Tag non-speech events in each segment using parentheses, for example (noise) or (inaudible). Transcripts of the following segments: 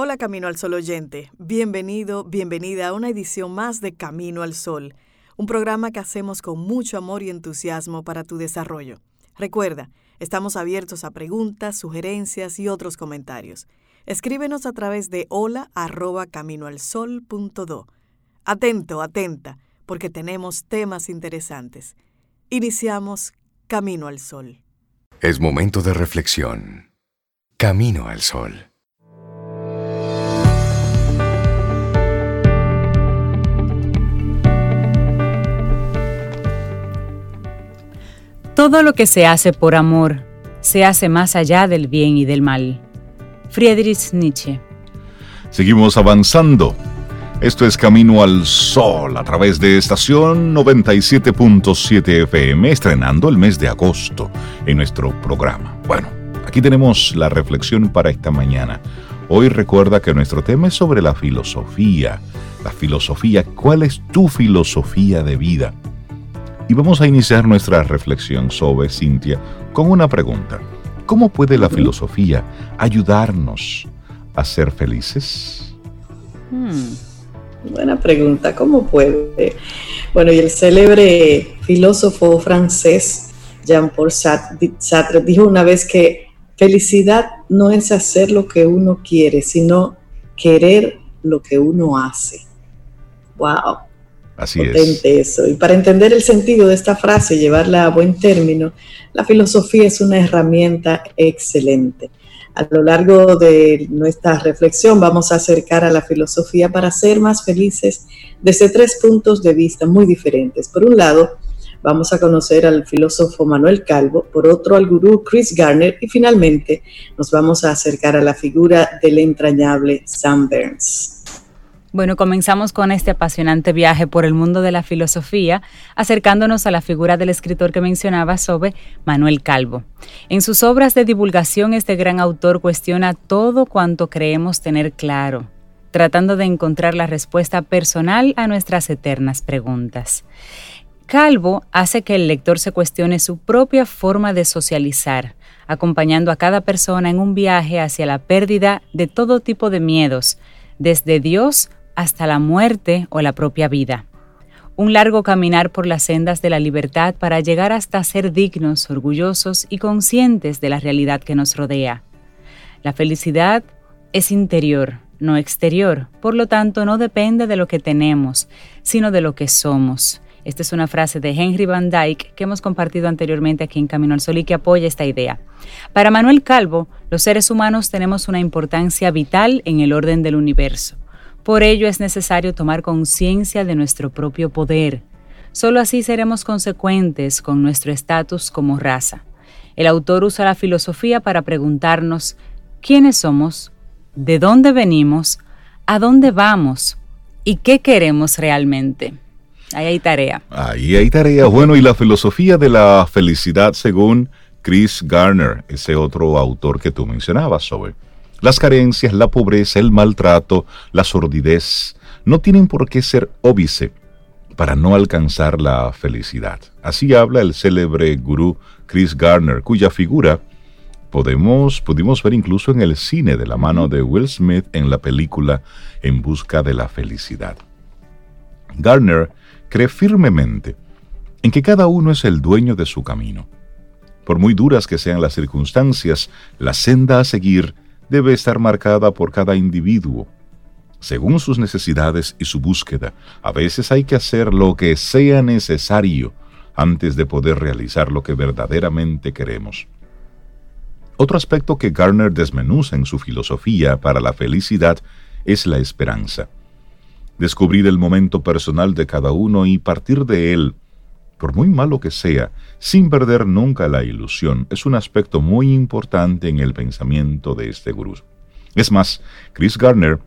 Hola Camino al Sol oyente, bienvenido, bienvenida a una edición más de Camino al Sol, un programa que hacemos con mucho amor y entusiasmo para tu desarrollo. Recuerda, estamos abiertos a preguntas, sugerencias y otros comentarios. Escríbenos a través de hola arroba caminoalsol.do. Atento, atenta, porque tenemos temas interesantes. Iniciamos Camino al Sol. Es momento de reflexión. Camino al Sol. Todo lo que se hace por amor se hace más allá del bien y del mal. Friedrich Nietzsche. Seguimos avanzando. Esto es Camino al Sol a través de estación 97.7 FM, estrenando el mes de agosto en nuestro programa. Bueno, aquí tenemos la reflexión para esta mañana. Hoy recuerda que nuestro tema es sobre la filosofía. La filosofía, ¿cuál es tu filosofía de vida? Y vamos a iniciar nuestra reflexión sobre Cintia con una pregunta. ¿Cómo puede la filosofía ayudarnos a ser felices? Hmm, buena pregunta, ¿cómo puede? Bueno, y el célebre filósofo francés Jean-Paul Sartre dijo una vez que felicidad no es hacer lo que uno quiere, sino querer lo que uno hace. ¡Wow! Así es. eso. Y para entender el sentido de esta frase y llevarla a buen término, la filosofía es una herramienta excelente. A lo largo de nuestra reflexión vamos a acercar a la filosofía para ser más felices desde tres puntos de vista muy diferentes. Por un lado, vamos a conocer al filósofo Manuel Calvo, por otro al gurú Chris Garner y finalmente nos vamos a acercar a la figura del entrañable Sam Burns. Bueno, comenzamos con este apasionante viaje por el mundo de la filosofía, acercándonos a la figura del escritor que mencionaba sobre Manuel Calvo. En sus obras de divulgación, este gran autor cuestiona todo cuanto creemos tener claro, tratando de encontrar la respuesta personal a nuestras eternas preguntas. Calvo hace que el lector se cuestione su propia forma de socializar, acompañando a cada persona en un viaje hacia la pérdida de todo tipo de miedos, desde Dios hasta la muerte o la propia vida. Un largo caminar por las sendas de la libertad para llegar hasta ser dignos, orgullosos y conscientes de la realidad que nos rodea. La felicidad es interior, no exterior, por lo tanto no depende de lo que tenemos, sino de lo que somos. Esta es una frase de Henry Van Dyke que hemos compartido anteriormente aquí en Camino al Sol y que apoya esta idea. Para Manuel Calvo, los seres humanos tenemos una importancia vital en el orden del universo. Por ello es necesario tomar conciencia de nuestro propio poder. Solo así seremos consecuentes con nuestro estatus como raza. El autor usa la filosofía para preguntarnos quiénes somos, de dónde venimos, a dónde vamos y qué queremos realmente. Ahí hay tarea. Ahí hay tarea. Bueno, y la filosofía de la felicidad según Chris Garner, ese otro autor que tú mencionabas sobre. Las carencias, la pobreza, el maltrato, la sordidez, no tienen por qué ser óbice para no alcanzar la felicidad. Así habla el célebre gurú Chris Garner, cuya figura podemos, pudimos ver incluso en el cine de la mano de Will Smith en la película En Busca de la Felicidad. Garner cree firmemente en que cada uno es el dueño de su camino. Por muy duras que sean las circunstancias, la senda a seguir debe estar marcada por cada individuo, según sus necesidades y su búsqueda. A veces hay que hacer lo que sea necesario antes de poder realizar lo que verdaderamente queremos. Otro aspecto que Garner desmenuza en su filosofía para la felicidad es la esperanza. Descubrir el momento personal de cada uno y partir de él por muy malo que sea, sin perder nunca la ilusión, es un aspecto muy importante en el pensamiento de este gurú. Es más, Chris Garner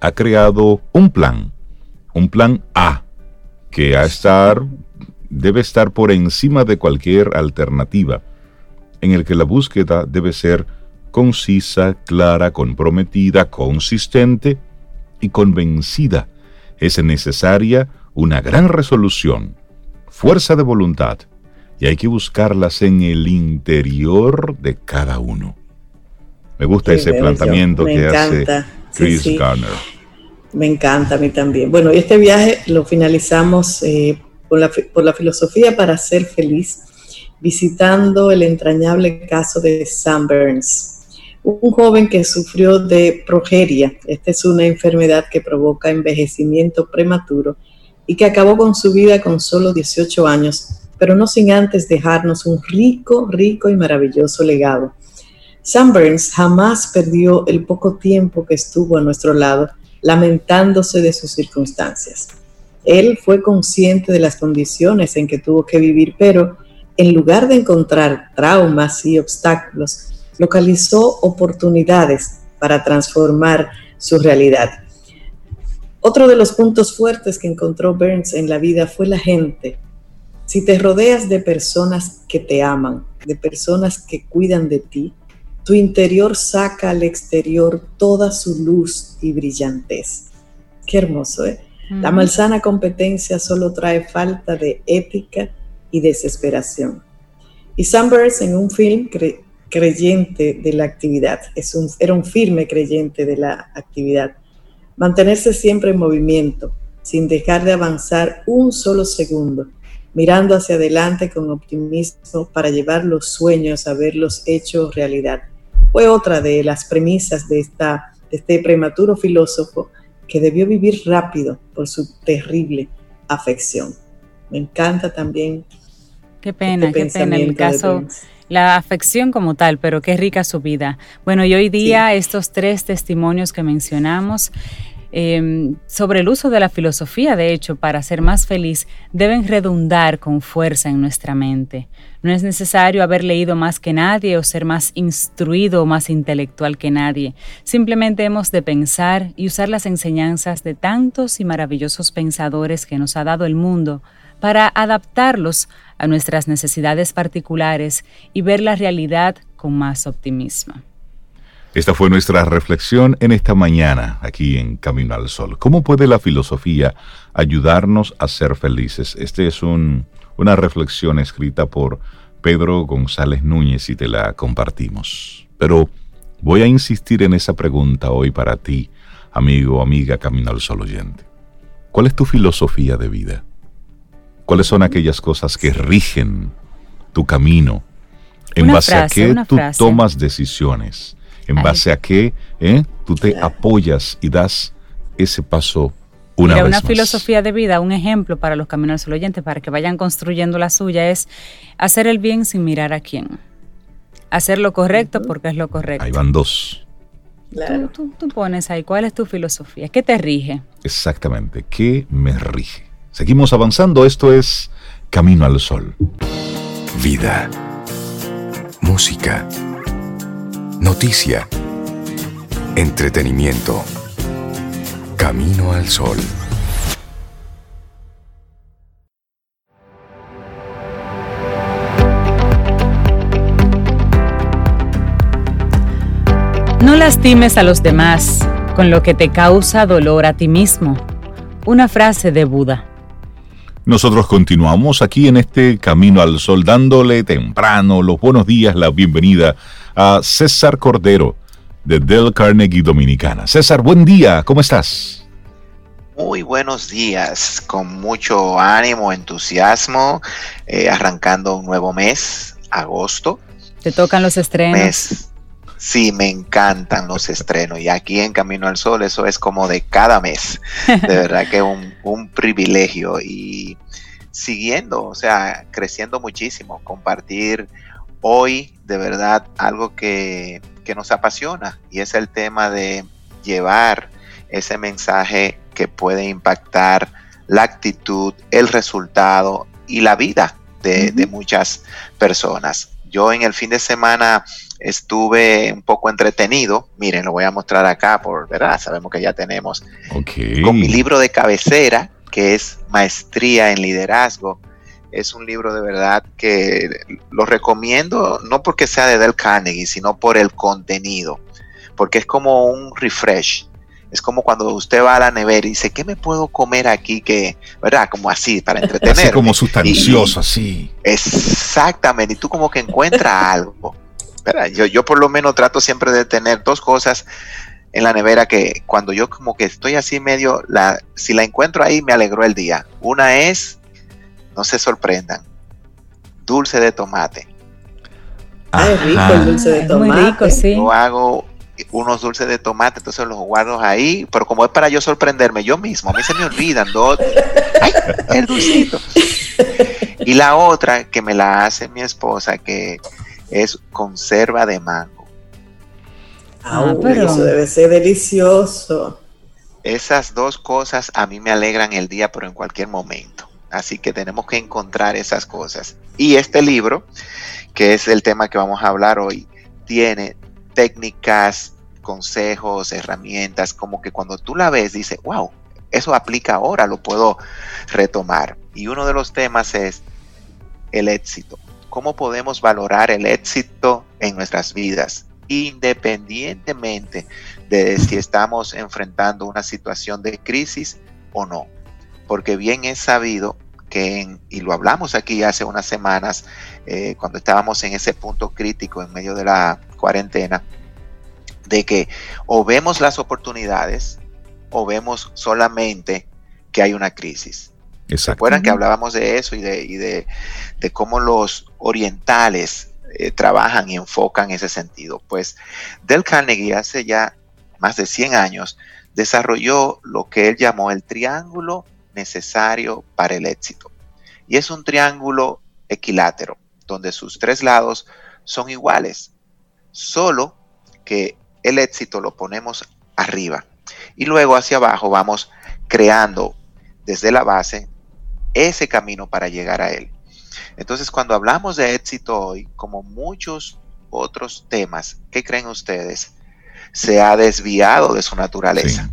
ha creado un plan, un plan A, que debe estar por encima de cualquier alternativa, en el que la búsqueda debe ser concisa, clara, comprometida, consistente y convencida. Es necesaria una gran resolución, fuerza de voluntad y hay que buscarlas en el interior de cada uno. Me gusta ese planteamiento que hace Chris Garner. Me encanta a mí también. Bueno, este viaje lo finalizamos eh, por, la, por la filosofía para ser feliz, visitando el entrañable caso de Sam Burns un joven que sufrió de progeria. Esta es una enfermedad que provoca envejecimiento prematuro y que acabó con su vida con solo 18 años, pero no sin antes dejarnos un rico, rico y maravilloso legado. Sam Burns jamás perdió el poco tiempo que estuvo a nuestro lado, lamentándose de sus circunstancias. Él fue consciente de las condiciones en que tuvo que vivir, pero en lugar de encontrar traumas y obstáculos, localizó oportunidades para transformar su realidad. Otro de los puntos fuertes que encontró Burns en la vida fue la gente. Si te rodeas de personas que te aman, de personas que cuidan de ti, tu interior saca al exterior toda su luz y brillantez. Qué hermoso, ¿eh? La malsana competencia solo trae falta de ética y desesperación. Y Sam Burns en un film creyente de la actividad, es un, era un firme creyente de la actividad. Mantenerse siempre en movimiento, sin dejar de avanzar un solo segundo, mirando hacia adelante con optimismo para llevar los sueños a verlos hechos realidad. Fue otra de las premisas de, esta, de este prematuro filósofo que debió vivir rápido por su terrible afección. Me encanta también. Qué pena, este qué pena el caso la afección como tal, pero qué rica su vida. Bueno, y hoy día estos tres testimonios que mencionamos em, sobre el uso de la filosofía, de hecho, para ser más feliz, deben redundar con fuerza en nuestra mente. No es necesario haber leído más que nadie o ser más instruido o más intelectual que nadie. Simplemente hemos de pensar y usar las enseñanzas de tantos y maravillosos pensadores que nos ha dado el mundo para adaptarlos a nuestras necesidades particulares y ver la realidad con más optimismo. Esta fue nuestra reflexión en esta mañana aquí en Camino al Sol. ¿Cómo puede la filosofía ayudarnos a ser felices? Esta es una reflexión escrita por Pedro González Núñez y te la compartimos. Pero voy a insistir en esa pregunta hoy para ti, amigo o amiga Camino al Sol oyente. ¿Cuál es tu filosofía de vida? ¿Cuáles son aquellas cosas que rigen tu camino? ¿En base a qué tú tomas decisiones? ¿En base a qué eh, tú te apoyas y das ese paso una Mira, una filosofía de vida, un ejemplo para los caminos del oyente, para que vayan construyendo la suya, es hacer el bien sin mirar a quién. Hacer lo correcto porque es lo correcto. Ahí van dos. tú, pones ahí, ¿cuál es tu filosofía? ¿Qué te rige? Exactamente, ¿qué me rige? Seguimos avanzando, esto es Camino al Sol. Vida. Música. Noticia. Entretenimiento. Camino al Sol. No lastimes a los demás con lo que te causa dolor a ti mismo. Una frase de Buda. Nosotros continuamos aquí en este Camino al Sol dándole temprano los buenos días, la bienvenida a César Cordero de Del Carnegie Dominicana. César, buen día, ¿cómo estás? Muy buenos días, con mucho ánimo, entusiasmo, eh, arrancando un nuevo mes, agosto. Te tocan los estrenos. Sí, me encantan los estrenos y aquí en Camino al Sol eso es como de cada mes. De (laughs) verdad que un, un privilegio y siguiendo, o sea, creciendo muchísimo, compartir hoy de verdad algo que, que nos apasiona y es el tema de llevar ese mensaje que puede impactar la actitud, el resultado y la vida de, de muchas personas. Yo en el fin de semana estuve un poco entretenido. Miren, lo voy a mostrar acá, por verdad, sabemos que ya tenemos. Con mi libro de cabecera, que es Maestría en Liderazgo. Es un libro de verdad que lo recomiendo, no porque sea de Del Carnegie, sino por el contenido, porque es como un refresh. Es como cuando usted va a la nevera y dice, ¿qué me puedo comer aquí? Que, ¿verdad? Como así, para entretener. Así como sustancioso, así. Exactamente. Y tú como que encuentras (laughs) algo. Yo, yo por lo menos trato siempre de tener dos cosas en la nevera que cuando yo como que estoy así medio, la, si la encuentro ahí me alegró el día. Una es, no se sorprendan, dulce de tomate. Ah, es rico el dulce de tomate. Muy rico, sí. Yo hago unos dulces de tomate, entonces los guardo ahí, pero como es para yo sorprenderme yo mismo, a mí se me olvidan dos, ¡ay! El dulcito. Y la otra que me la hace mi esposa, que es conserva de mango. Ah, pero... Eso debe ser delicioso. Esas dos cosas a mí me alegran el día, pero en cualquier momento. Así que tenemos que encontrar esas cosas. Y este libro, que es el tema que vamos a hablar hoy, tiene técnicas, consejos, herramientas, como que cuando tú la ves, dices, wow, eso aplica ahora, lo puedo retomar. Y uno de los temas es el éxito. ¿Cómo podemos valorar el éxito en nuestras vidas? Independientemente de si estamos enfrentando una situación de crisis o no. Porque bien es sabido que, y lo hablamos aquí hace unas semanas, eh, cuando estábamos en ese punto crítico en medio de la cuarentena, de que o vemos las oportunidades o vemos solamente que hay una crisis. ¿Se acuerdan que hablábamos de eso y de, de, cómo los orientales eh, trabajan y enfocan ese sentido? Pues Del Carnegie hace ya más de 100 años desarrolló lo que él llamó el triángulo necesario para el éxito. Y es un triángulo equilátero, donde sus tres lados son iguales, solo que el éxito lo ponemos arriba. Y luego hacia abajo vamos creando desde la base ese camino para llegar a él. Entonces, cuando hablamos de éxito hoy, como muchos otros temas, ¿qué creen ustedes? Se ha desviado de su naturaleza.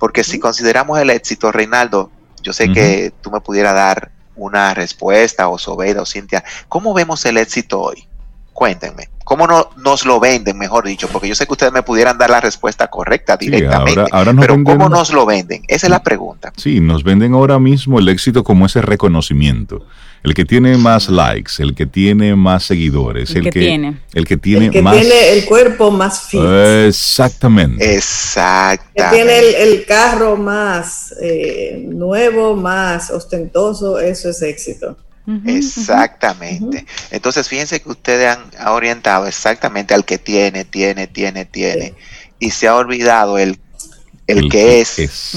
Porque si consideramos el éxito, Reinaldo, yo sé que tú me pudieras dar una respuesta, o Sobeida, o Cintia, ¿cómo vemos el éxito hoy? Cuéntenme. ¿Cómo no, nos lo venden, mejor dicho? Porque yo sé que ustedes me pudieran dar la respuesta correcta directamente. pero ¿cómo nos lo venden? Esa es la pregunta. Sí, nos venden ahora mismo el éxito como ese reconocimiento. El que tiene más likes, el que tiene más seguidores, el, que, tiene. El que tiene el que tiene el cuerpo más fit. Exactamente. Exactamente. Que tiene el, carro más eh, nuevo, más ostentoso, eso es éxito. Exactamente. Entonces, fíjense que ustedes han, orientado exactamente al que tiene, tiene, tiene, tiene, y se ha olvidado el, el, que, es,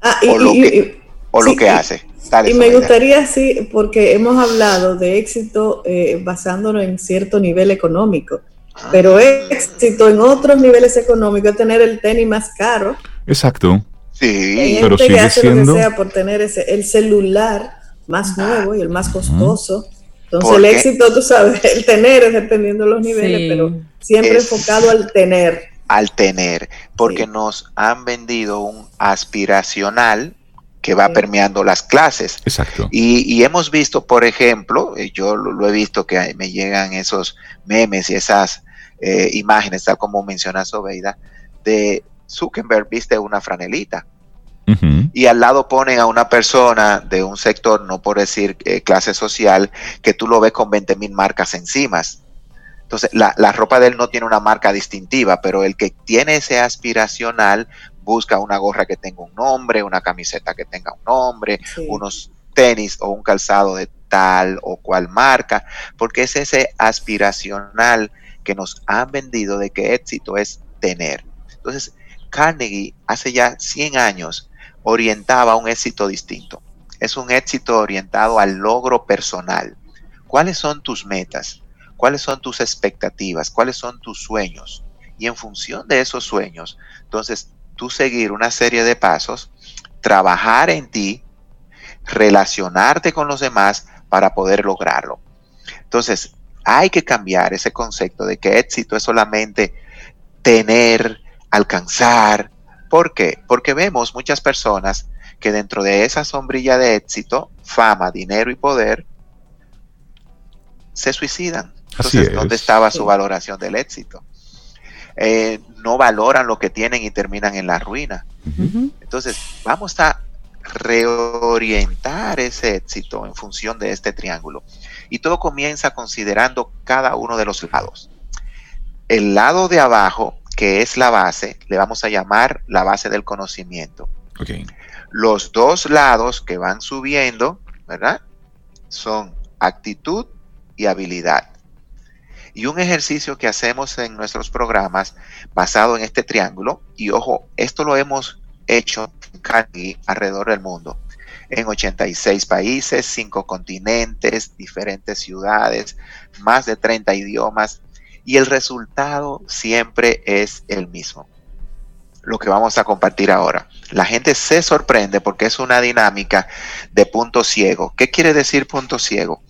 ah, o, lo, que, o lo que hace. Y me gustaría, sí, porque hemos hablado de éxito eh, basándonos en cierto nivel económico, ah. pero éxito en otros niveles económicos es tener el tenis más caro. Exacto. Sí, pero sigue siendo... sea por tener ese, el celular más nuevo y el más costoso. Entonces el éxito, tú sabes, (laughs) el tener es dependiendo de los niveles, pero siempre enfocado al tener. Al tener, porque nos han vendido un aspiracional que va permeando las clases. Exacto. Y, hemos visto, por ejemplo, eh, yo lo, he visto que me llegan esos memes y esas eh, imágenes, tal como menciona Sobeida, de Zuckerberg viste una franelita y al lado ponen a una persona de un sector, no por decir eh, clase social, que tú lo ves con 20 mil marcas encima. Entonces, la, ropa de él no tiene una marca distintiva, pero el que tiene ese aspiracional busca una gorra que tenga un nombre, una camiseta que tenga un nombre, unos tenis o un calzado de tal o cual marca, porque es ese aspiracional que nos han vendido de que éxito es tener. Entonces, Carnegie hace ya 100 años orientaba a un éxito distinto. Es un éxito orientado al logro personal. ¿Cuáles son tus metas? ¿Cuáles son tus expectativas? ¿Cuáles son tus sueños? Y en función de esos sueños, entonces tú seguir una serie de pasos, trabajar en ti, relacionarte con los demás para poder lograrlo. Entonces, hay que cambiar ese concepto de que éxito es solamente tener, alcanzar, ¿Por qué? Porque vemos muchas personas que dentro de esa sombrilla de éxito, fama, dinero y poder, se suicidan. Entonces, ¿dónde estaba su valoración del éxito? Eh, no valoran lo que tienen y terminan en la ruina. Entonces, vamos a reorientar ese éxito en función de este triángulo. Y todo comienza considerando cada uno de los lados. el lado de abajo, que es la base, le vamos a llamar la base del conocimiento. Los dos lados que van subiendo, ¿verdad? Son actitud y habilidad. Y un ejercicio que hacemos en nuestros programas basado en este triángulo, y ojo, esto lo hemos hecho en alrededor del mundo, en 86 países, 5 continentes, diferentes ciudades, más de 30 idiomas, y el resultado siempre es el mismo. Lo que vamos a compartir ahora. La gente se sorprende porque es una dinámica de punto ciego. ¿Qué quiere decir punto ciego?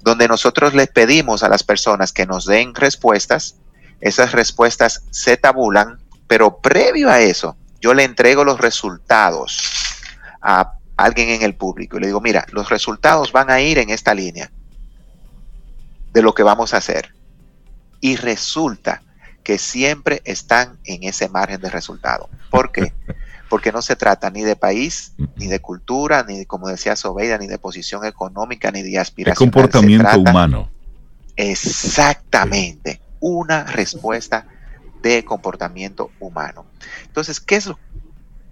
Donde nosotros les pedimos a las personas que nos den respuestas, esas respuestas se tabulan, pero previo a eso, yo le entrego los resultados a alguien en el público y le digo, mira, los resultados van a ir en esta línea de lo que vamos a hacer. Y resulta que siempre están en ese margen de resultado. ¿Por qué? (laughs) Porque no se trata ni de país, ni de cultura, ni de, como decía Sobeida, ni de posición económica, ni de aspiración. De comportamiento humano. Exactamente. Una respuesta de comportamiento humano. Entonces, ¿qué es lo,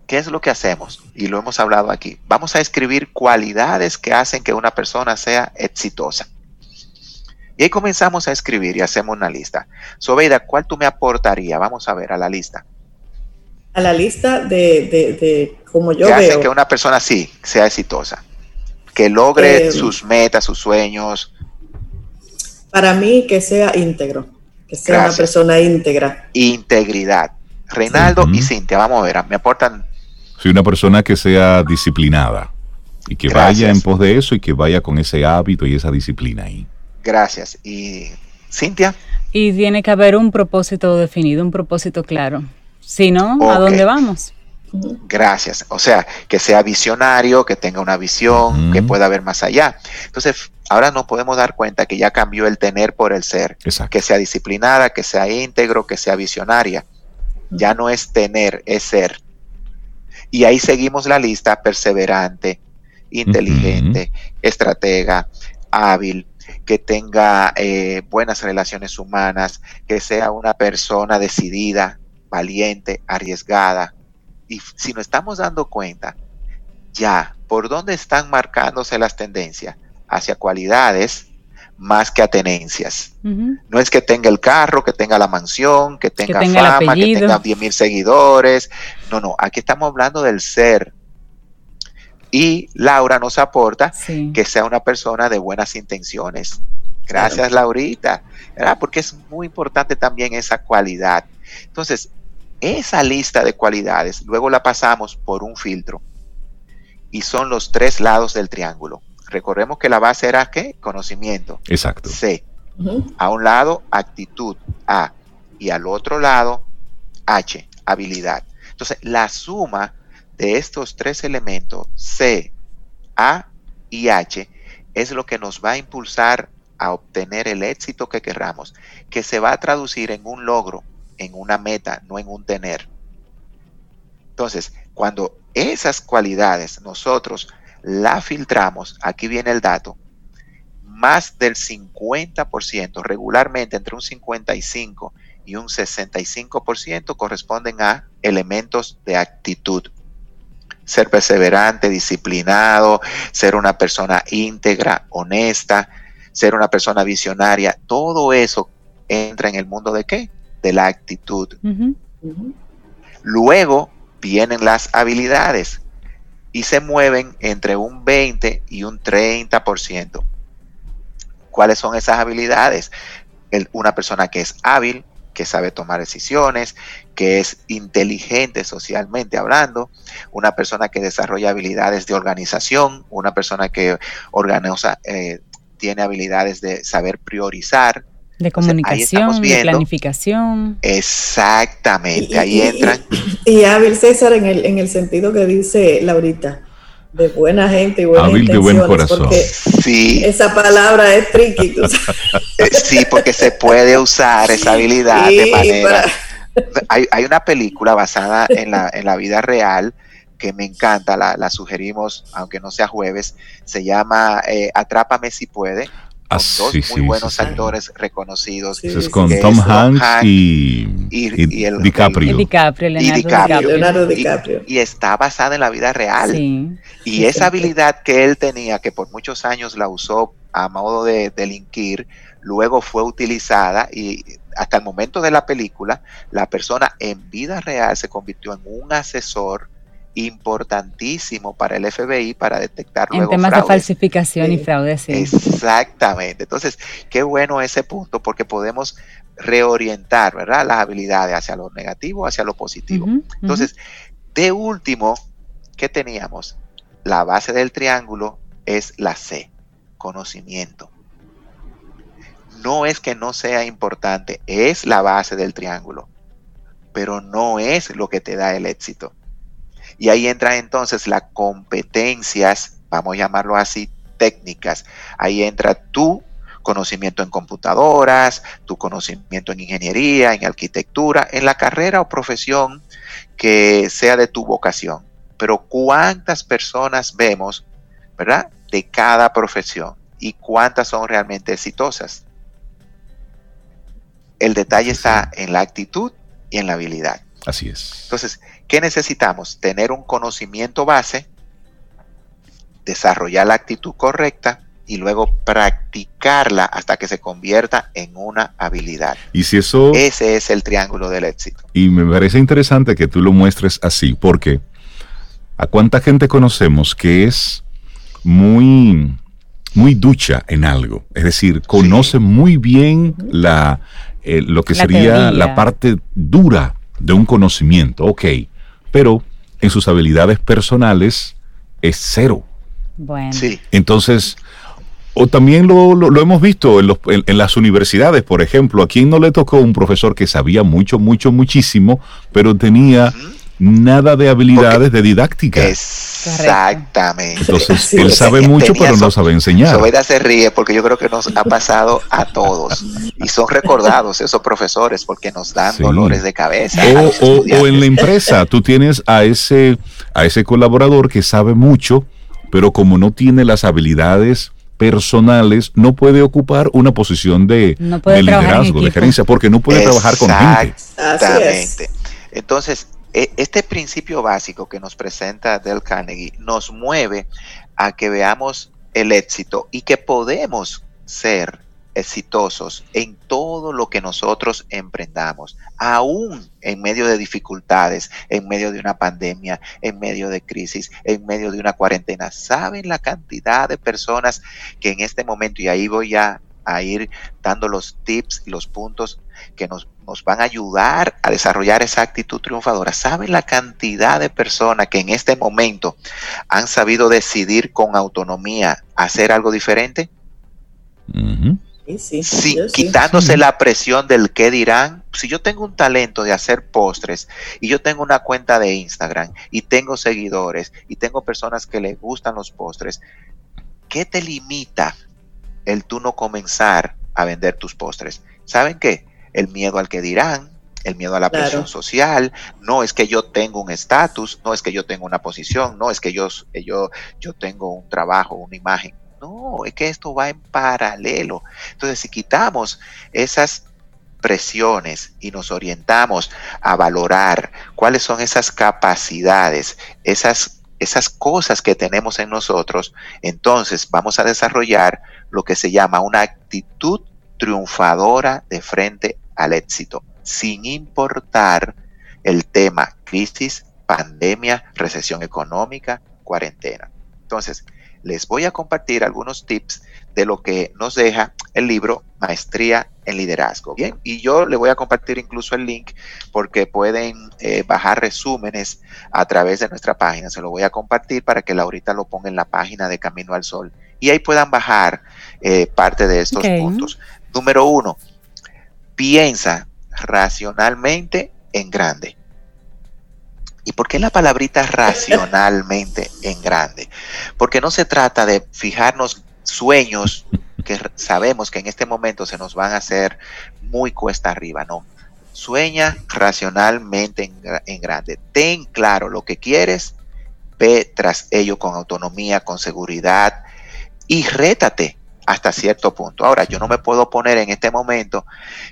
qué es lo que hacemos? Y lo hemos hablado aquí. Vamos a escribir cualidades que hacen que una persona sea exitosa. Y ahí comenzamos a escribir y hacemos una lista. Sobeida, ¿cuál tú me aportaría? Vamos a ver a la lista. A la lista de, de, como yo ¿Qué veo. hace que una persona sí sea exitosa? Que logre eh, sus metas, sus sueños. Para mí, que sea íntegro. Que sea una persona íntegra. Integridad. Reinaldo y Cintia, vamos a ver, me aportan. Sí, una persona que sea disciplinada y que vaya en pos de eso y que vaya con ese hábito y esa disciplina ahí. Gracias. ¿Y Cintia? Y tiene que haber un propósito definido, un propósito claro. Si no, ¿a dónde vamos? Gracias. O sea, que sea visionario, que tenga una visión, que pueda ver más allá. Entonces, ahora nos podemos dar cuenta que ya cambió el tener por el ser. Que sea disciplinada, que sea íntegro, que sea visionaria. Ya no es tener, es ser. Y ahí seguimos la lista, perseverante, inteligente, estratega, hábil, que tenga eh, buenas relaciones humanas, que sea una persona decidida, valiente, arriesgada. Y si nos estamos dando cuenta, ya, ¿por dónde están marcándose las tendencias? Hacia cualidades más que a tenencias. No es que tenga el carro, que tenga la mansión, que tenga, fama, que tenga 10 mil seguidores. No, no, aquí estamos hablando del ser, y Laura nos aporta que sea una persona de buenas intenciones. Gracias, Laurita, porque es muy importante también esa cualidad. Entonces, esa lista de cualidades luego la pasamos por un filtro y son los tres lados del triángulo. Recordemos que la base era ¿qué? Conocimiento. Exacto. C. A un lado, actitud. A. Y al otro lado, H. Habilidad. Entonces, la suma de estos tres elementos, C, A y H, es lo que nos va a impulsar a obtener el éxito que querramos, que se va a traducir en un logro, en una meta, no en un tener. Entonces, cuando esas cualidades nosotros la filtramos, aquí viene el dato, más del 50%, regularmente entre un 55 y un 65% corresponden a elementos de actitud ser perseverante, disciplinado, ser una persona íntegra, honesta, ser una persona visionaria, todo eso entra en el mundo de qué? De la actitud. Luego vienen las habilidades y se mueven entre un 20 y un 30%. ¿Cuáles son esas habilidades? una persona que es hábil, que sabe tomar decisiones, que es inteligente socialmente hablando, una persona que desarrolla habilidades de organización, una persona que organiza, eh, tiene habilidades de saber priorizar. De comunicación, de planificación. Exactamente, ahí entran. Y, hábil César en el, en el sentido que dice Laurita, de buena gente y buena Hábil de buen corazón. Sí. Esa palabra es tricky. (laughs) Eh, sí, porque se puede usar esa habilidad de manera. Hay, hay, una película basada en la, en la vida real que me encanta, la, la, sugerimos, aunque no sea jueves, se llama eh, Atrápame si puede. con ah, dos muy buenos actores reconocidos. es con Tom Hanks, y, el, DiCaprio. Leonardo, DiCaprio. Y, está basada en la vida real. Y esa habilidad que él tenía, que por muchos años la usó a modo de delinquir, luego fue utilizada y hasta el momento de la película, la persona en vida real se convirtió en un asesor importantísimo para el FBI para detectar en temas de falsificación y fraude. Sí. Exactamente. Entonces, qué bueno ese punto porque podemos reorientar, ¿verdad? Las habilidades hacia lo negativo, hacia lo positivo. Entonces, de último, ¿qué teníamos? La base del triángulo es la C, conocimiento. No es que no sea importante, es la base del triángulo, pero no es lo que te da el éxito. Y ahí entran entonces las competencias, vamos a llamarlo así, técnicas. Ahí entra tu conocimiento en computadoras, tu conocimiento en ingeniería, en arquitectura, en la carrera o profesión que sea de tu vocación. Pero cuántas personas vemos, ¿verdad? De cada profesión y cuántas son realmente exitosas. El detalle está en la actitud y en la habilidad. Así es. Entonces, ¿qué necesitamos? Tener un conocimiento base, desarrollar la actitud correcta y luego practicarla hasta que se convierta en una habilidad. Y si eso... Ese es el triángulo del éxito. Y me parece interesante que tú lo muestres así, porque ¿a cuánta gente conocemos que es muy, muy ducha en algo? Es decir, conoce muy bien la, eh, lo que sería la parte dura de un conocimiento, ok, pero en sus habilidades personales es cero. Bueno. Sí. Entonces, o también lo, lo, hemos visto en, los, en, las universidades, por ejemplo, a quien no le tocó un profesor que sabía mucho, mucho, muchísimo, pero tenía nada de habilidades de didáctica. Exactamente. Entonces, él sabe mucho, pero no sabe enseñar. Sobeda se ríe porque yo creo que nos ha pasado a todos. Y son recordados esos profesores porque nos dan dolores de cabeza. O, o, en la empresa, tú tienes a ese, a ese colaborador que sabe mucho, pero como no tiene las habilidades personales, no puede ocupar una posición de, liderazgo, de gerencia, porque no puede trabajar con gente. Exactamente. Entonces, este principio básico que nos presenta Del Carnegie nos mueve a que veamos el éxito y que podemos ser exitosos en todo lo que nosotros emprendamos, aún en medio de dificultades, en medio de una pandemia, en medio de crisis, en medio de una cuarentena. ¿Saben la cantidad de personas que en este momento, y ahí voy a, a ir dando los tips y los puntos que nos nos van a ayudar a desarrollar esa actitud triunfadora. ¿Saben la cantidad de personas que en este momento han sabido decidir con autonomía hacer algo diferente? Sí, quitándose la presión del qué dirán. Si yo tengo un talento de hacer postres y yo tengo una cuenta de Instagram y tengo seguidores y tengo personas que les gustan los postres, ¿qué te limita el tú no comenzar a vender tus postres? ¿Saben qué? el miedo al que dirán, el miedo a la presión social, no es que yo tengo un estatus, no es que yo tengo una posición, no es que yo, yo, yo tengo un trabajo, una imagen. No, es que esto va en paralelo. Entonces, si quitamos esas presiones y nos orientamos a valorar cuáles son esas capacidades, esas, esas cosas que tenemos en nosotros, entonces vamos a desarrollar lo que se llama una actitud triunfadora de frente al éxito, sin importar el tema crisis, pandemia, recesión económica, cuarentena. Entonces, les voy a compartir algunos tips de lo que nos deja el libro Maestría en Liderazgo. Bien, y yo le voy a compartir incluso el link porque pueden eh, bajar resúmenes a través de nuestra página. Se lo voy a compartir para que Laurita lo ponga en la página de Camino al Sol y ahí puedan bajar eh, parte de estos puntos. Número uno, piensa racionalmente en grande. ¿Y por qué la palabrita racionalmente (laughs) en grande? Porque no se trata de fijarnos sueños que sabemos que en este momento se nos van a hacer muy cuesta arriba, no. Sueña racionalmente en, en grande. Ten claro lo que quieres, ve tras ello con autonomía, con seguridad y rétate hasta cierto punto. Ahora, yo no me puedo poner en este momento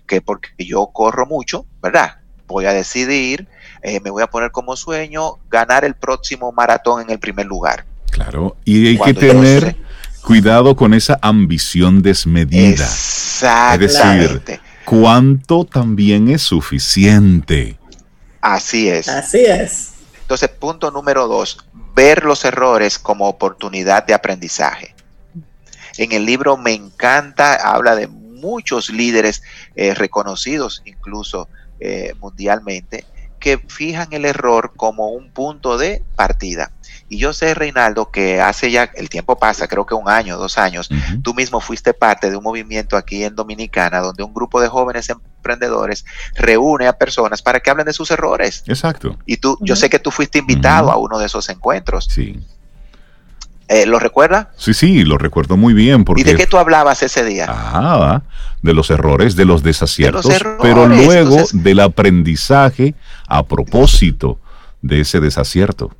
que porque yo corro mucho, ¿verdad? Voy a decidir, eh, me voy a poner como sueño ganar el próximo maratón en el primer lugar. Claro, y hay que tener cuidado con esa ambición desmedida. Exactamente. Es decir, cuánto también es suficiente. Así es. Así es. Entonces, punto número dos, ver los errores como oportunidad de aprendizaje. En el libro Me encanta, habla de muchos líderes eh, reconocidos incluso eh, mundialmente que fijan el error como un punto de partida. Y yo sé, Reinaldo, que hace ya, el tiempo pasa, creo que un año, dos años, tú mismo fuiste parte de un movimiento aquí en Dominicana donde un grupo de jóvenes emprendedores reúne a personas para que hablen de sus errores. Exacto. Y tú, yo sé que tú fuiste invitado a uno de esos encuentros. Sí. Eh, ¿Lo recuerda? Sí, sí, lo recuerdo muy bien. Porque, ¿Y de qué tú hablabas ese día? Ah, de los errores, de los desaciertos, pero luego del aprendizaje a propósito de ese desacierto.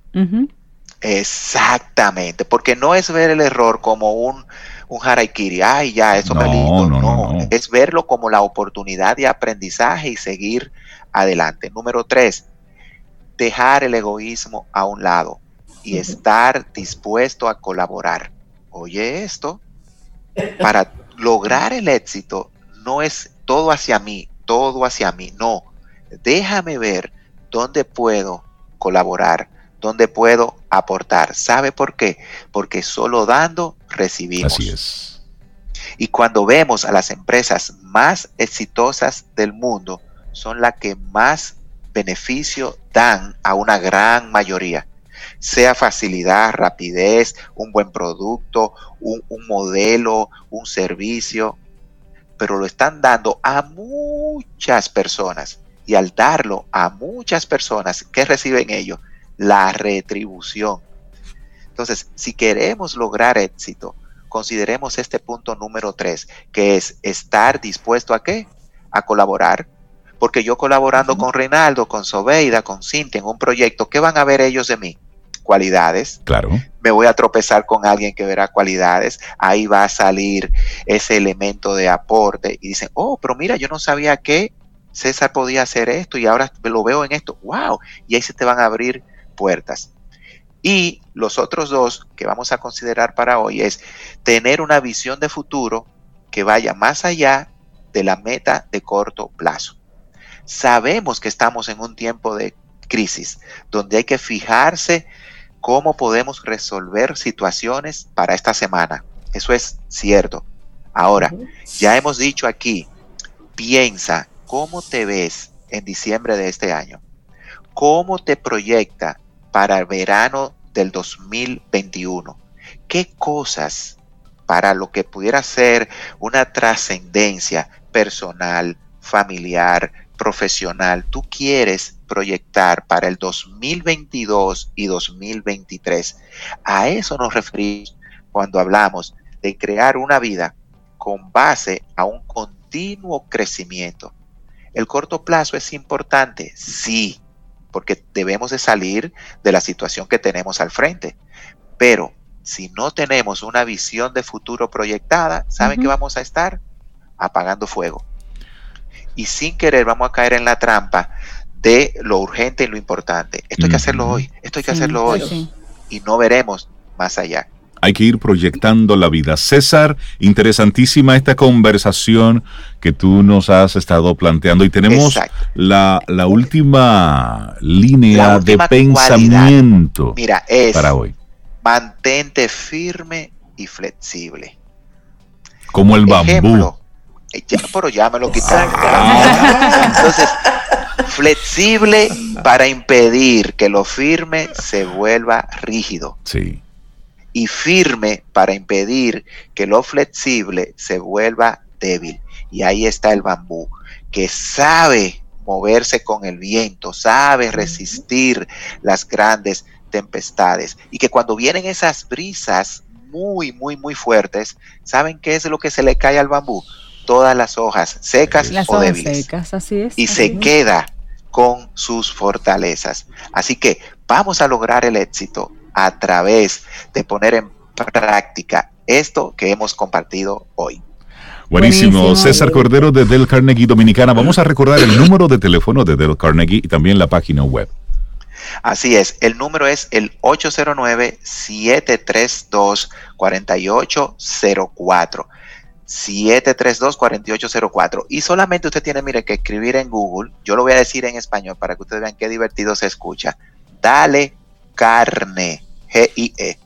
Exactamente, porque no es ver el error como un, un haraikiri, ay, ya, eso me lindo. No, no, no, es verlo como la oportunidad de aprendizaje y seguir adelante. Número tres, dejar el egoísmo a un lado y estar dispuesto a colaborar. Oye esto, para lograr el éxito no es todo hacia mí, todo hacia mí, no. Déjame ver dónde puedo colaborar, dónde puedo aportar. ¿Sabe por qué? Porque solo dando recibimos. Así es. Y cuando vemos a las empresas más exitosas del mundo, son las que más beneficio dan a una gran mayoría sea facilidad, rapidez, un buen producto, un, modelo, un servicio, pero lo están dando a muchas personas. Y al darlo a muchas personas, ¿qué reciben ellos? La retribución. Entonces, si queremos lograr éxito, consideremos este punto número tres, que es estar dispuesto a qué? A colaborar. Porque yo colaborando con Reinaldo, con Sobeida, con Cintia en un proyecto, ¿qué van a ver ellos de mí? Cualidades. Claro. Me voy a tropezar con alguien que verá cualidades. Ahí va a salir ese elemento de aporte y dicen, oh, pero mira, yo no sabía que César podía hacer esto y ahora lo veo en esto. ¡Wow! Y ahí se te van a abrir puertas. Y los otros dos que vamos a considerar para hoy es tener una visión de futuro que vaya más allá de la meta de corto plazo. Sabemos que estamos en un tiempo de crisis donde hay que fijarse cómo podemos resolver situaciones para esta semana. Eso es cierto. Ahora, ya hemos dicho aquí, piensa cómo te ves en diciembre de este año. ¿Cómo te proyecta para el verano del 2021? ¿Qué cosas para lo que pudiera ser una trascendencia personal, familiar, profesional tú quieres proyectar para el 2022 y 2023. A eso nos referimos cuando hablamos de crear una vida con base a un continuo crecimiento. El corto plazo es importante, sí, porque debemos de salir de la situación que tenemos al frente. Pero si no tenemos una visión de futuro proyectada, ¿saben que vamos a estar? Apagando fuego y sin querer vamos a caer en la trampa de lo urgente y lo importante. Esto hay que hacerlo hoy, esto hay que hacerlo hoy y no veremos más allá. Hay que ir proyectando la vida. César, interesantísima esta conversación que tú nos has estado planteando y tenemos la, última línea de pensamiento Mira, es para hoy. Mantente firme y flexible. Como el bambú. Ya, pero ya me lo quitaron. Entonces, flexible para impedir que lo firme se vuelva rígido. Sí. Y firme para impedir que lo flexible se vuelva débil. Y ahí está el bambú, que sabe moverse con el viento, sabe resistir las grandes tempestades. Y que cuando vienen esas brisas muy, muy, muy fuertes, ¿saben qué es lo que se le cae al bambú? Todas las hojas secas o débiles. y se queda con sus fortalezas. Así que vamos a lograr el éxito a través de poner en práctica esto que hemos compartido hoy. Buenísimo. César Cordero de Del Carnegie Dominicana. Vamos a recordar el número de teléfono de Del Carnegie y también la página web. Así es, el número es el 809-732-4804. 732-4804. Y solamente usted tiene, mire, que escribir en Google. Yo lo voy a decir en español para que ustedes vean qué divertido se escucha. Dale carne. G-I-E.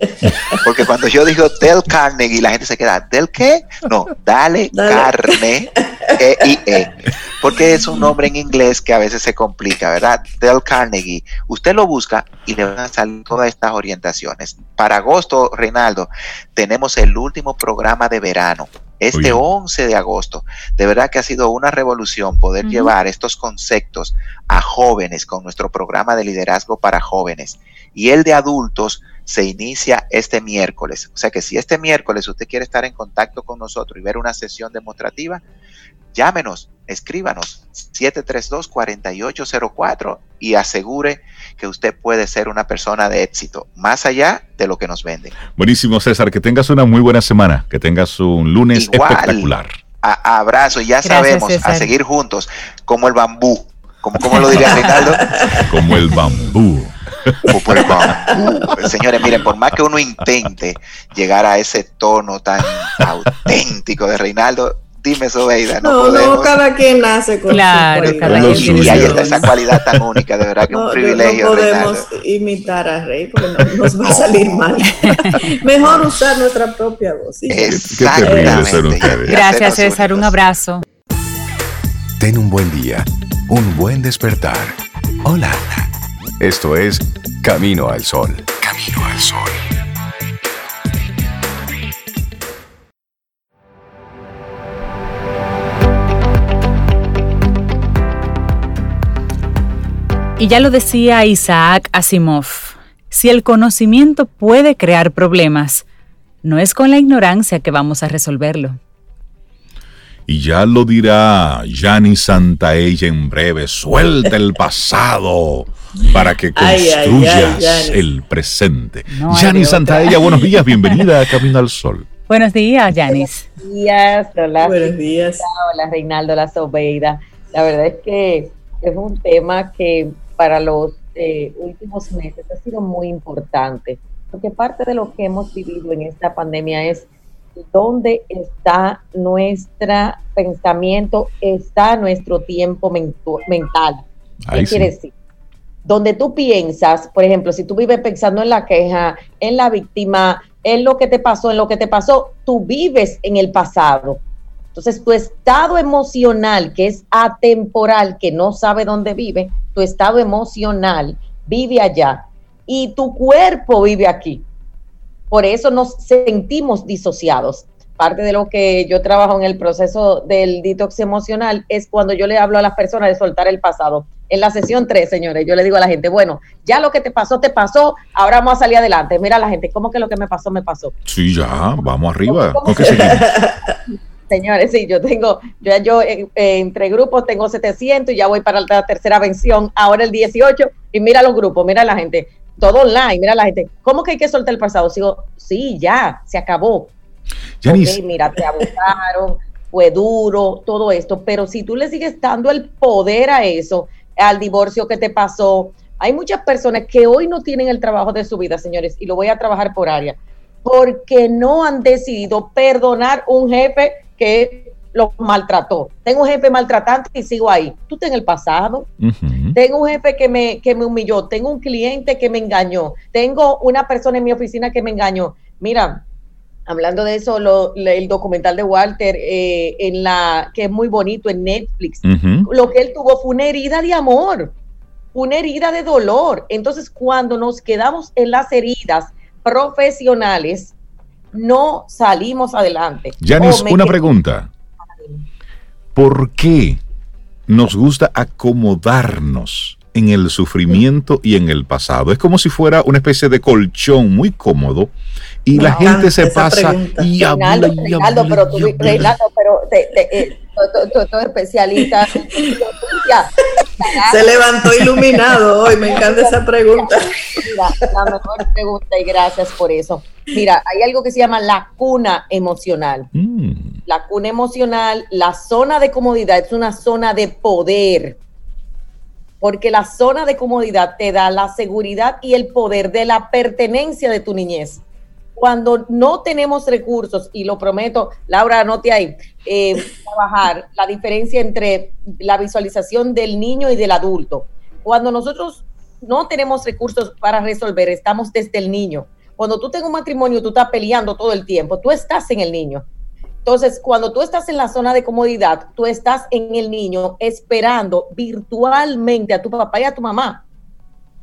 Porque cuando yo digo Del Carnegie, la gente se queda, ¿del qué? No, dale, carne, G-I-E. Porque es un nombre en inglés que a veces se complica, ¿verdad? Del Carnegie. Usted lo busca y le van a salir todas estas orientaciones. Para agosto, Reinaldo, tenemos el último programa de verano este 11 de agosto. De verdad que ha sido una revolución poder llevar estos conceptos a jóvenes con nuestro programa de liderazgo para jóvenes. Y el de adultos se inicia este miércoles. O sea que si este miércoles usted quiere estar en contacto con nosotros y ver una sesión demostrativa, llámenos, escríbanos 732-4804 y asegure que usted puede ser una persona de éxito, más allá de lo que nos venden. Buenísimo, César, que tengas una muy buena semana, que tengas un lunes espectacular. abrazo, y ya sabemos, a seguir juntos, como el bambú. Como, como lo diría (laughs) Reinaldo? Como el bambú. Como el bambú. Señores, miren, por más que uno intente llegar a ese tono tan auténtico de Reinaldo, Dime, Sobeida, no, no, no cada quien nace con claro, su cada quien Y ahí está esa cualidad tan única, de verdad que es un privilegio. No podemos imitar a Rey porque nos va a salir mal. (laughs) Mejor usar nuestra propia voz. Exactamente. Gracias, César. Un abrazo. Ten un buen día, un buen despertar. Hola. Esto es Camino al Sol. Camino al Sol. Y ya lo decía Isaac Asimov, si el conocimiento puede crear problemas, no es con la ignorancia que vamos a resolverlo. Y ya lo dirá Yanni Santaella en breve, suelta el pasado para que (laughs) construyas el presente. No Santaella, buenos días, (laughs) bienvenida a Camino al Sol. Buenos días, Yanis. Buenos días, hola. Buenos días. Hola, Reinaldo, la Sobeida. La verdad es que es un tema que para los eh, últimos meses ha sido muy importante, porque parte de lo que hemos vivido en esta pandemia es dónde está nuestro pensamiento, está nuestro tiempo mental. ¿Qué quiere decir? Donde tú piensas, por ejemplo, si tú vives pensando en la queja, en la víctima, en lo que te pasó, en lo que te pasó, tú vives en el pasado. Entonces, tu estado emocional, que es atemporal, que no sabe dónde vive, tu estado emocional vive allá y tu cuerpo vive aquí. Por eso nos sentimos disociados. Parte de lo que yo trabajo en el proceso del detox emocional es cuando yo le hablo a las personas de soltar el pasado. En la sesión 3, señores, yo le digo a la gente, bueno, ya lo que te pasó, te pasó, ahora vamos a salir adelante. Mira la gente, ¿cómo que lo que me pasó, me pasó? Sí, ya, vamos arriba. (laughs) (laughs) Señores, sí, yo tengo, yo, yo eh, eh, entre grupos tengo 700 y ya voy para la tercera vención, ahora el 18, y mira los grupos, mira la gente, todo online, mira la gente, ¿cómo que hay que soltar el pasado? Sigo, sí, ya, se acabó. Janice. mira, te abusaron, fue duro, todo esto, pero si tú le sigues dando el poder a eso, al divorcio que te pasó, hay muchas personas que hoy no tienen el trabajo de su vida, señores, y lo voy a trabajar por área, porque no han decidido perdonar un jefe que los maltrató. Tengo un jefe maltratante y sigo ahí. Tú estás en el pasado. Tengo un jefe que me, que me humilló. Tengo un cliente que me engañó. Tengo una persona en mi oficina que me engañó. Mira, hablando de eso, el documental de Walter, eh, en la, que es muy bonito en Netflix, lo que él tuvo fue una herida de amor, una herida de dolor. Entonces, cuando nos quedamos en las heridas profesionales, no salimos adelante. Yanis, una pregunta. ¿Por qué nos gusta acomodarnos en el sufrimiento y en el pasado? Es como si fuera una especie de colchón muy cómodo y la gente se pasa y habla, pero, tú, pero todo, especialista. Se levantó iluminado hoy, me encanta esa pregunta. Mira, la mejor pregunta y gracias por eso. Mira, hay algo que se llama la cuna emocional. Mm. La cuna emocional, la zona de comodidad es una zona de poder porque la zona de comodidad te da la seguridad y el poder de la pertenencia de tu niñez. Cuando no tenemos recursos, y lo prometo, Laura, anote ahí, eh, (laughs) trabajar la diferencia entre la visualización del niño y del adulto. Cuando nosotros no tenemos recursos para resolver, estamos desde el niño. Cuando tú tengas un matrimonio, tú estás peleando todo el tiempo, tú estás en el niño. Entonces, cuando tú estás en la zona de comodidad, tú estás en el niño esperando virtualmente a tu papá y a tu mamá.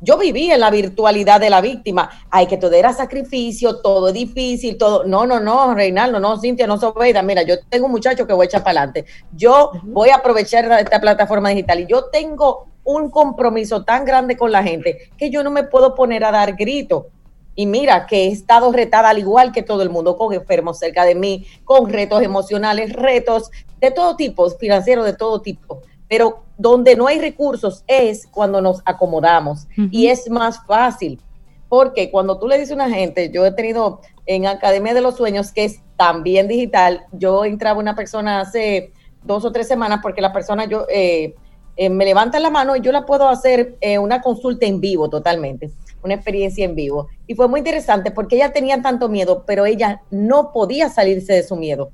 Yo viví en la virtualidad de la víctima. Hay que todo era sacrificio, todo es difícil, todo. No, no, no, Reinaldo, no, Cintia, no Sobeida. Mira, yo tengo un muchacho que voy a echar para adelante. Yo voy a aprovechar esta plataforma digital y yo tengo un compromiso tan grande con la gente que yo no me puedo poner a dar grito. Y mira que he estado retada al igual que todo el mundo, con enfermos cerca de mí, con retos emocionales, retos de todo tipo, financieros de todo tipo. Pero donde no hay recursos es cuando nos acomodamos y es más fácil. Porque cuando tú le dices a una gente, yo he tenido en Academia de los Sueños, que es también digital, yo entraba una persona hace dos o tres semanas porque la persona yo eh, eh, me levanta la mano y yo la puedo hacer eh, una consulta en vivo totalmente una experiencia en vivo. Y fue muy interesante porque ella tenía tanto miedo, pero ella no podía salirse de su miedo.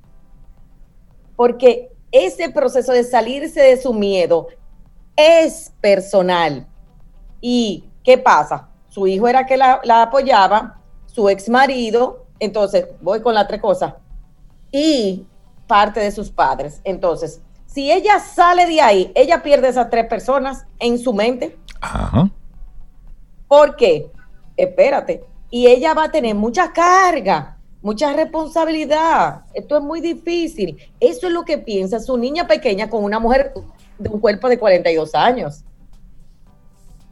Porque ese proceso de salirse de su miedo es personal. ¿Y qué pasa? Su hijo era que la, apoyaba, su ex marido, entonces voy con la otra cosa, y parte de sus padres. Entonces, si ella sale de ahí, ella pierde esas tres personas en su mente. Ajá. ¿Por qué? Espérate. Y ella va a tener mucha carga, mucha responsabilidad. Esto es muy difícil. Eso es lo que piensa su niña pequeña con una mujer de un cuerpo de 42 años.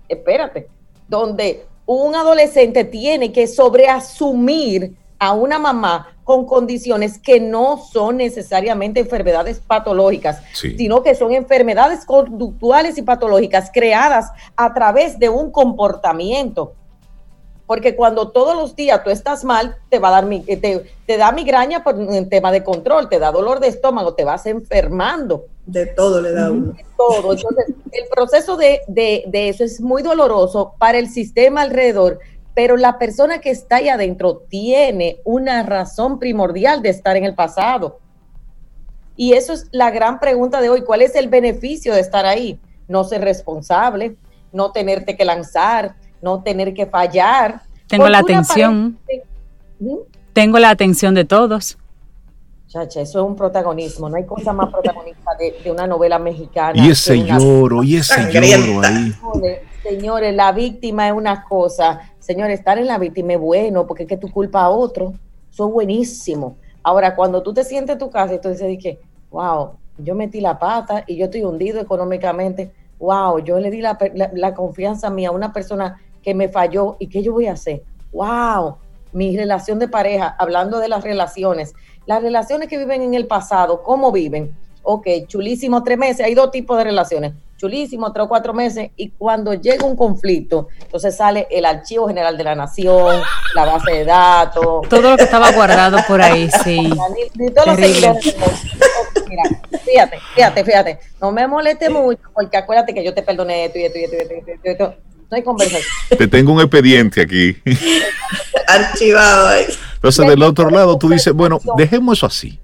Espérate. Donde un adolescente tiene que sobreasumir a una mamá con condiciones que no son necesariamente enfermedades patológicas, sino que son enfermedades conductuales y patológicas creadas a través de un comportamiento. Porque cuando todos los días tú estás mal, te va a dar te, te da migraña por un tema de control, te da dolor de estómago, te vas enfermando. De todo le da uno. De todo. Entonces, el proceso de, de, de eso es muy doloroso para el sistema alrededor, pero la persona que está ahí adentro tiene una razón primordial de estar en el pasado. Y eso es la gran pregunta de hoy. ¿Cuál es el beneficio de estar ahí? No ser responsable, no tenerte que lanzar, no tener que fallar. Tengo la atención. ¿Mm? Tengo la atención de todos. Chacha, eso es un protagonismo. No hay cosa más protagonista de, una novela mexicana. Y ese lloro, y ese (laughs) lloro ahí. Señores, la víctima es una cosa. Señores, estar en la víctima es bueno porque es que tu culpa a otro. Eso es buenísimo. Ahora, cuando tú te sientes en tu casa y tú dices que, wow, yo metí la pata y yo estoy hundido económicamente, wow, yo le di la, la, confianza a mí a una persona que me falló y qué yo voy a hacer. Wow, mi relación de pareja, hablando de las relaciones, las relaciones que viven en el pasado, ¿cómo viven? Ok, chulísimo, tres meses, hay dos tipos de relaciones chulísimo, tres o cuatro meses, y cuando llega un conflicto, entonces sale el archivo general de la nación, la base de datos. Todo lo que estaba guardado por ahí, (laughs) sí. Mira, fíjate, fíjate, fíjate, no me moleste mucho, porque acuérdate que yo te perdoné esto y esto y esto y esto, No hay conversación. (laughs) Te tengo un expediente aquí. (laughs) Archivado ahí. Entonces, del otro lado, tú dices, bueno, dejemos eso así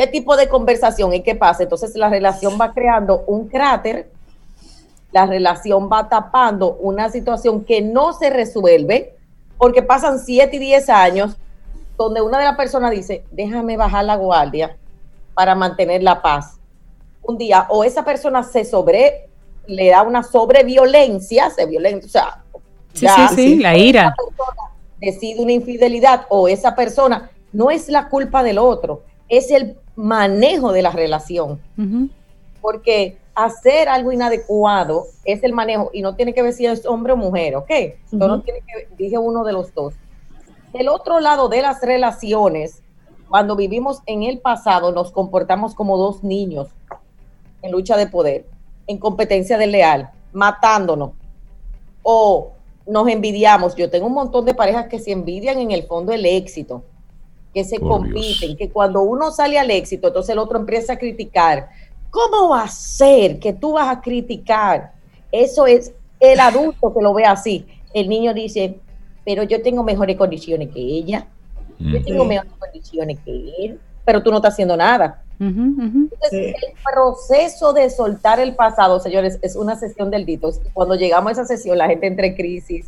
qué tipo de conversación y qué pasa. Entonces la relación va creando un cráter, la relación va tapando una situación que no se resuelve porque pasan 7 y 10 años donde una de las personas dice, déjame bajar la guardia para mantener la paz. Un día, o esa persona se sobre, le da una sobreviolencia, se violenta, o sea, sí, sí, sí, la ira. Decide una infidelidad o esa persona, no es la culpa del otro, es el manejo de la relación. Porque hacer algo inadecuado es el manejo y no tiene que ver si es hombre o mujer, ¿ok? no tiene que, dije uno de los dos. Del otro lado de las relaciones, cuando vivimos en el pasado nos comportamos como dos niños en lucha de poder, en competencia desleal, matándonos o nos envidiamos. Yo tengo un montón de parejas que se envidian en el fondo el éxito, que se compiten, que cuando uno sale al éxito, entonces el otro empieza a criticar. ¿Cómo va a ser que tú vas a criticar? Eso es el adulto que lo ve así. El niño dice, pero yo tengo mejores condiciones que ella, yo tengo mejores condiciones que él, pero tú no estás haciendo nada. Entonces, el proceso de soltar el pasado, señores, es una sesión del detox. Cuando llegamos a esa sesión, la gente entra en crisis,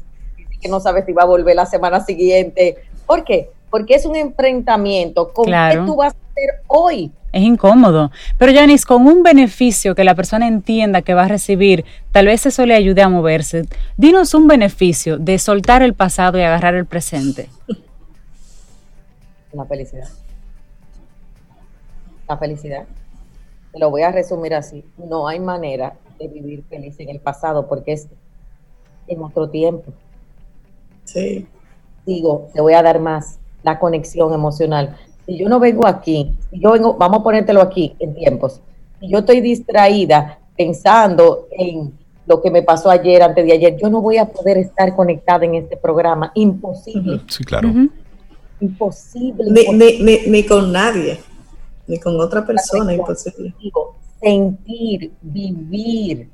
que no sabe si va a volver la semana siguiente. ¿Por qué? Porque es un enfrentamiento con qué tú vas a hacer hoy. Es incómodo. Pero Janice, con un beneficio que la persona entienda que va a recibir, tal vez eso le ayude a moverse. Dinos un beneficio de soltar el pasado y agarrar el presente. La felicidad la felicidad. Lo voy a resumir así. No hay manera de vivir feliz en el pasado porque es en otro tiempo. Sí. Digo, te voy a dar más la conexión emocional. Si yo no vengo aquí, si yo vengo, vamos a ponértelo aquí en tiempos. Si yo estoy distraída pensando en lo que me pasó ayer, antes de ayer, yo no voy a poder estar conectada en este programa. Imposible. Sí, claro. Imposible. ni con nadie ni con otra persona, imposible. Sentir, vivir.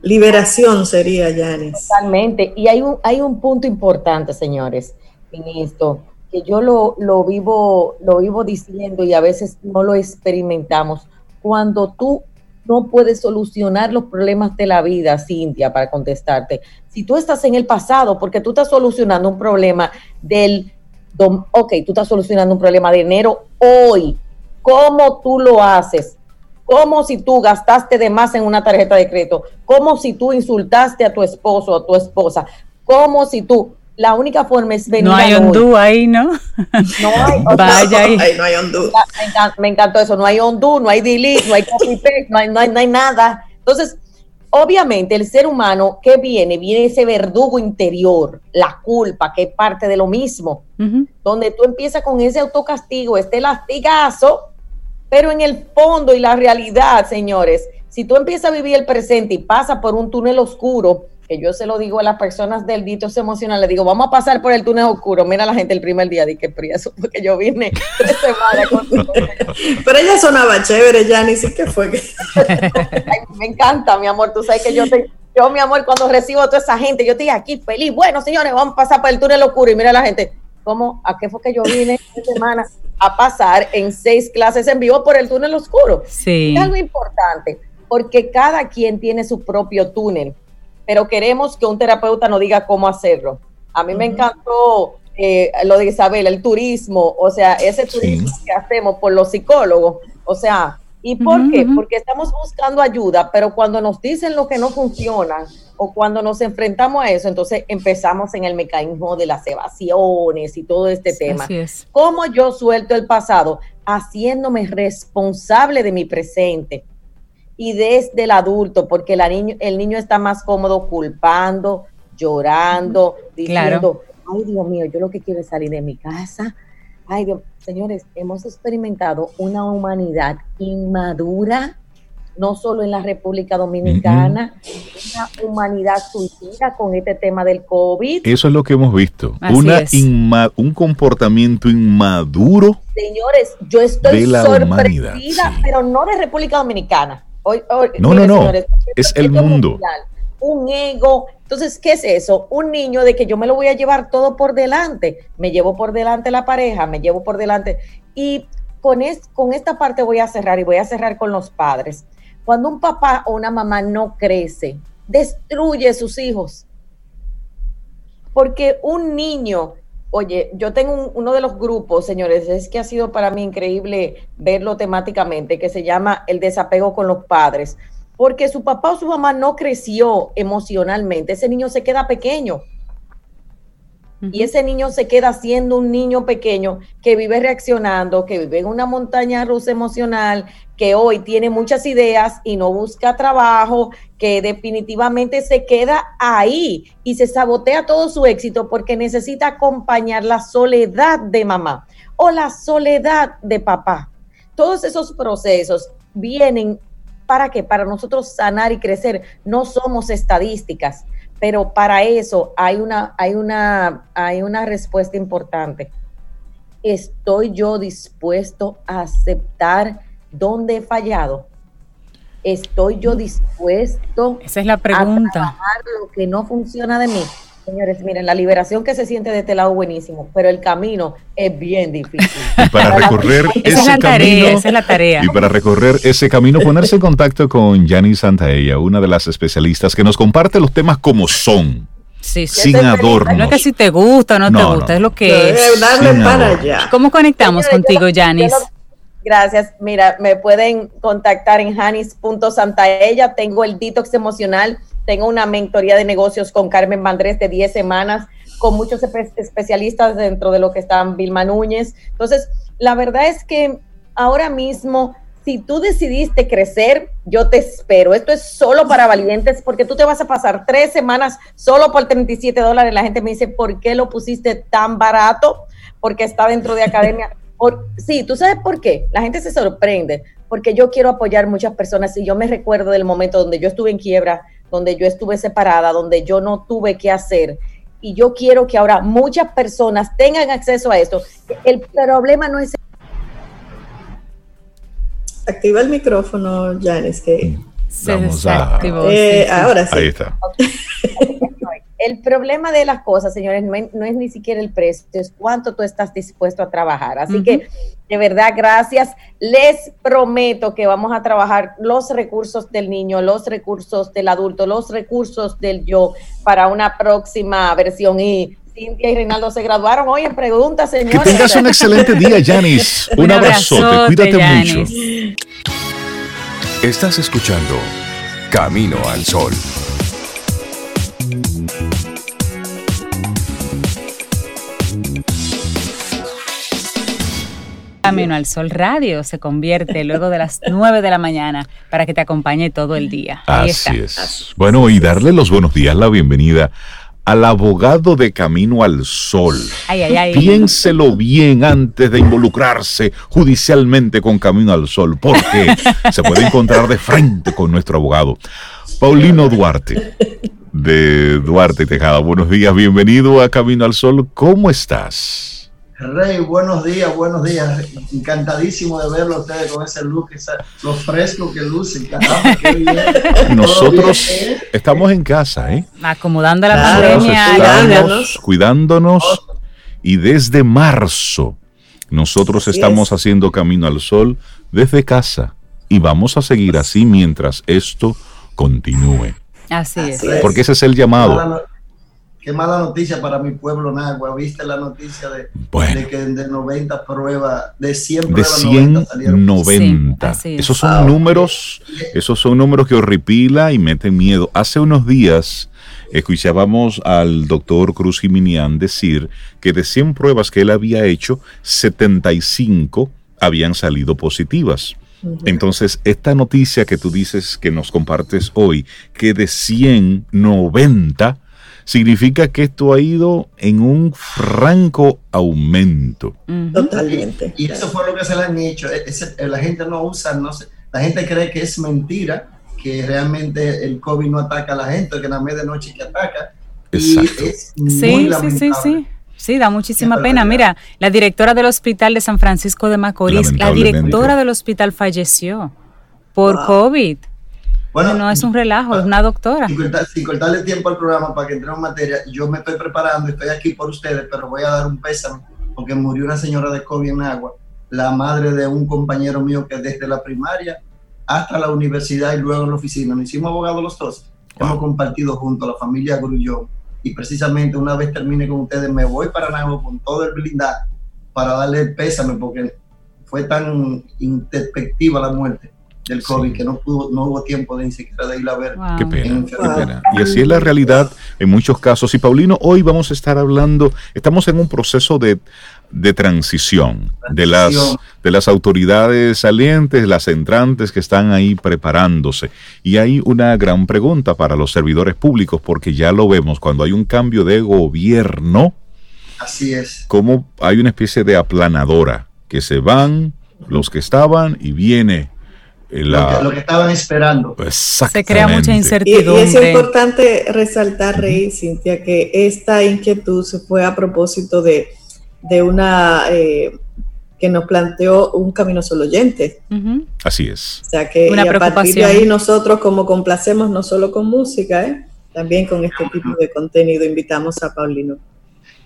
Liberación sería, Yanis. Totalmente. Y hay un, hay un punto importante, señores, en esto, que yo lo, lo, vivo, lo vivo diciendo y a veces no lo experimentamos. Cuando tú no puedes solucionar los problemas de la vida, Cintia, para contestarte. Si tú estás en el pasado, porque tú estás solucionando un problema del, ok, tú estás solucionando un problema de enero hoy, cómo tú lo haces, como si tú gastaste de más en una tarjeta de crédito, como si tú insultaste a tu esposo o a tu esposa, como si tú, la única forma es venir. No hay hondú ahí, ¿no? No hay, Vaya ahí. No hay hondú. Me, encantó eso, no hay hondú, no hay delete, no hay copy paste, no hay, no hay, nada. Entonces, obviamente el ser humano, ¿qué viene? Viene ese verdugo interior, la culpa, que es parte de lo mismo, donde tú empiezas con ese autocastigo, este lastigazo, pero en el fondo y la realidad, señores, si tú empiezas a vivir el presente y pasas por un túnel oscuro, que yo se lo digo a las personas del ditos emocional, le digo, vamos a pasar por el túnel oscuro. Mira la gente el primer día, di que eso (laughs) porque yo vine tres semanas con (laughs) Pero ella sonaba chévere, ya ni siquiera fue que... (laughs) me encanta, mi amor, tú sabes que yo te, yo, mi amor, cuando recibo a toda esa gente, yo estoy aquí feliz. Bueno, señores, vamos a pasar por el túnel oscuro y mira la gente, ¿cómo? ¿A qué fue que yo vine esta semana? A pasar en seis clases en vivo por el túnel oscuro. Sí. Es algo importante, porque cada quien tiene su propio túnel, pero queremos que un terapeuta nos diga cómo hacerlo. A mí me encantó eh, lo de Isabel, el turismo, o sea, ese turismo que hacemos por los psicólogos, o sea, ¿y por qué? Porque estamos buscando ayuda, pero cuando nos dicen lo que no funciona, o cuando nos enfrentamos a eso, entonces empezamos en el mecanismo de las evasiones y todo este tema. Así es. ¿Cómo yo suelto el pasado? Haciéndome responsable de mi presente y desde el adulto, porque la niño, el niño está más cómodo culpando, llorando, diciendo, ay Dios mío, yo lo que quiero es salir de mi casa. Ay Dios, señores, hemos experimentado una humanidad inmadura no solo en la República Dominicana, una humanidad suicida con este tema del COVID. Eso es lo que hemos visto, una un comportamiento inmaduro. Señores, yo estoy sorprendida, pero no de República Dominicana. Hoy, no, no, no, es el mundo. un ego. Entonces, ¿qué es eso? Un niño de que yo me lo voy a llevar todo por delante. Me llevo por delante la pareja, me llevo por delante. Y con, es, con esta parte voy a cerrar y voy a cerrar con los padres. Cuando un papá o una mamá no crece, destruye sus hijos. Porque un niño, oye, yo tengo uno de los grupos, señores, es que ha sido para mí increíble verlo temáticamente, que se llama el desapego con los padres. Porque su papá o su mamá no creció emocionalmente, ese niño se queda pequeño. Y ese niño se queda siendo un niño pequeño que vive reaccionando, que vive en una montaña rusa emocional, que hoy tiene muchas ideas y no busca trabajo, que definitivamente se queda ahí y se sabotea todo su éxito porque necesita acompañar la soledad de mamá o la soledad de papá. Todos esos procesos vienen para que para nosotros sanar y crecer no somos estadísticas pero para eso hay una, hay una, hay una respuesta importante. ¿Estoy yo dispuesto a aceptar dónde he fallado? ¿Estoy yo dispuesto Esa es la pregunta. a trabajar lo que no funciona de mí? Señores, miren, la liberación que se siente de este lado buenísimo, pero el camino es bien difícil. Y para recorrer ese esa es la camino, tarea, esa es la tarea. y para recorrer ese camino, ponerse en contacto con Yani Santaella, una de las especialistas que nos comparte los temas como son, Sí, sí. sin adornos. No es que si te gusta o no, No, te no. gusta, es lo que es. Darle para allá. ¿Cómo conectamos Señores, contigo, Yanis? Gracias. Mira, me pueden contactar en janis.santaella. Tengo el detox emocional. Tengo una mentoría de negocios con Carmen Vandrés de 10 semanas, con muchos espe- especialistas dentro de lo que están Vilma Núñez. Entonces, la verdad es que ahora mismo, si tú decidiste crecer, yo te espero. Esto es solo para valientes porque tú te vas a pasar tres semanas solo por 37 dólares. La gente me dice, ¿por qué lo pusiste tan barato? Porque está dentro de academia. (laughs) Por- sí, tú sabes por qué. La gente se sorprende porque yo quiero apoyar muchas personas y yo me recuerdo del momento donde yo estuve en quiebra, donde yo estuve separada, donde yo no tuve qué hacer. Y yo quiero que ahora muchas personas tengan acceso a esto. El problema no es Activa el micrófono, Janes, que Se Vamos a- desactivó, eh, sí, sí. ahora sí. Ahí está. El problema de las cosas, señores, no es, no es ni siquiera el precio, es cuánto tú estás dispuesto a trabajar. Así que, de verdad, gracias. Les prometo que vamos a trabajar los recursos del niño, los recursos del adulto, los recursos del yo para una próxima versión. Y Cintia y Reinaldo se graduaron hoy en preguntas, Que señores. tengas un excelente día, Yanis. (laughs) Un, Un abrazote, abrazote, cuídate mucho. Estás escuchando Camino al Sol. Camino al Sol Radio se convierte luego de las 9 de la mañana para que te acompañe todo el día. Ahí Así está. es. Bueno, y darle los buenos días, la bienvenida al abogado de Camino al Sol. Ay, ay, ay. Piénselo bien antes de involucrarse judicialmente con Camino al Sol, porque (laughs) se puede encontrar de frente con nuestro abogado, Paulino Duarte, de Duarte Tejada. Buenos días, bienvenido a Camino al Sol. ¿Cómo estás? Rey, buenos días, buenos días. Encantadísimo de verlo a ustedes con ese look, esa, lo fresco que lucen. Caramba, qué bien. (laughs) Nosotros bien, ¿eh? estamos en casa, ¿eh? Acomodando la Claro, pandemia. estamos cuidándonos y desde marzo nosotros Así estamos es. haciendo Camino al Sol desde casa y vamos a seguir así mientras esto continúe. Así es. Porque ese es el llamado. Qué mala noticia para mi pueblo, Nagua. ¿Viste la noticia de, Bueno. de que de 90 pruebas, de 100 De pruebas, 90 salieron? 190. Sí, así es. esos son Wow. números, esos son números que horripila y meten miedo. Hace unos días escuchábamos al doctor Cruz Jiminián decir que de 100 pruebas que él había hecho, 75 habían salido positivas. Entonces, esta noticia que tú dices que nos compartes hoy, que de 190, significa que esto ha ido en un franco aumento. Totalmente. Y eso fue lo que se le han hecho. E- ese- la gente no usa, no sé, la gente cree que es mentira, que realmente el COVID no ataca a la gente, que en la medianoche que ataca. Exacto. Y es muy Sí, sí, sí, sí. Sí, da muchísima pena. Mira, la directora del Hospital de San Francisco de Macorís, la directora del hospital falleció por Wow. COVID. Bueno, no es un relajo, es una doctora. Sin, cortar- sin cortarle tiempo al programa para que entremos en materia, yo me estoy preparando, estoy aquí por ustedes, pero voy a dar un pésame porque murió una señora de COVID en agua, la madre de un compañero mío que desde la primaria hasta la universidad y luego en la oficina, nos hicimos abogados los dos, Wow. hemos compartido junto a la familia Grullón y precisamente una vez termine con ustedes me voy para Nagua con todo el blindaje para darle el pésame porque fue tan introspectiva la muerte. Del COVID, que no, pudo, no hubo tiempo de ni siquiera de ir a ver. Qué pena, qué pena. Y así es la realidad en muchos casos. Y Paulino, hoy vamos a estar hablando, estamos en un proceso de, de transición, de las de las autoridades salientes, las entrantes que están ahí preparándose. Y hay una gran pregunta para los servidores públicos, porque ya lo vemos, cuando hay un cambio de gobierno, Así es. Como hay una especie de aplanadora, que se van los que estaban y viene la... Lo, que, estaban esperando. Se crea mucha incertidumbre. Y, es importante resaltar, Rey, Cintia, que esta inquietud se fue a propósito de, de una... Eh, que nos planteó un camino solo oyente. Así es. O sea que a partir de ahí nosotros como complacemos no solo con música, ¿eh? también con este tipo de contenido invitamos a Paulino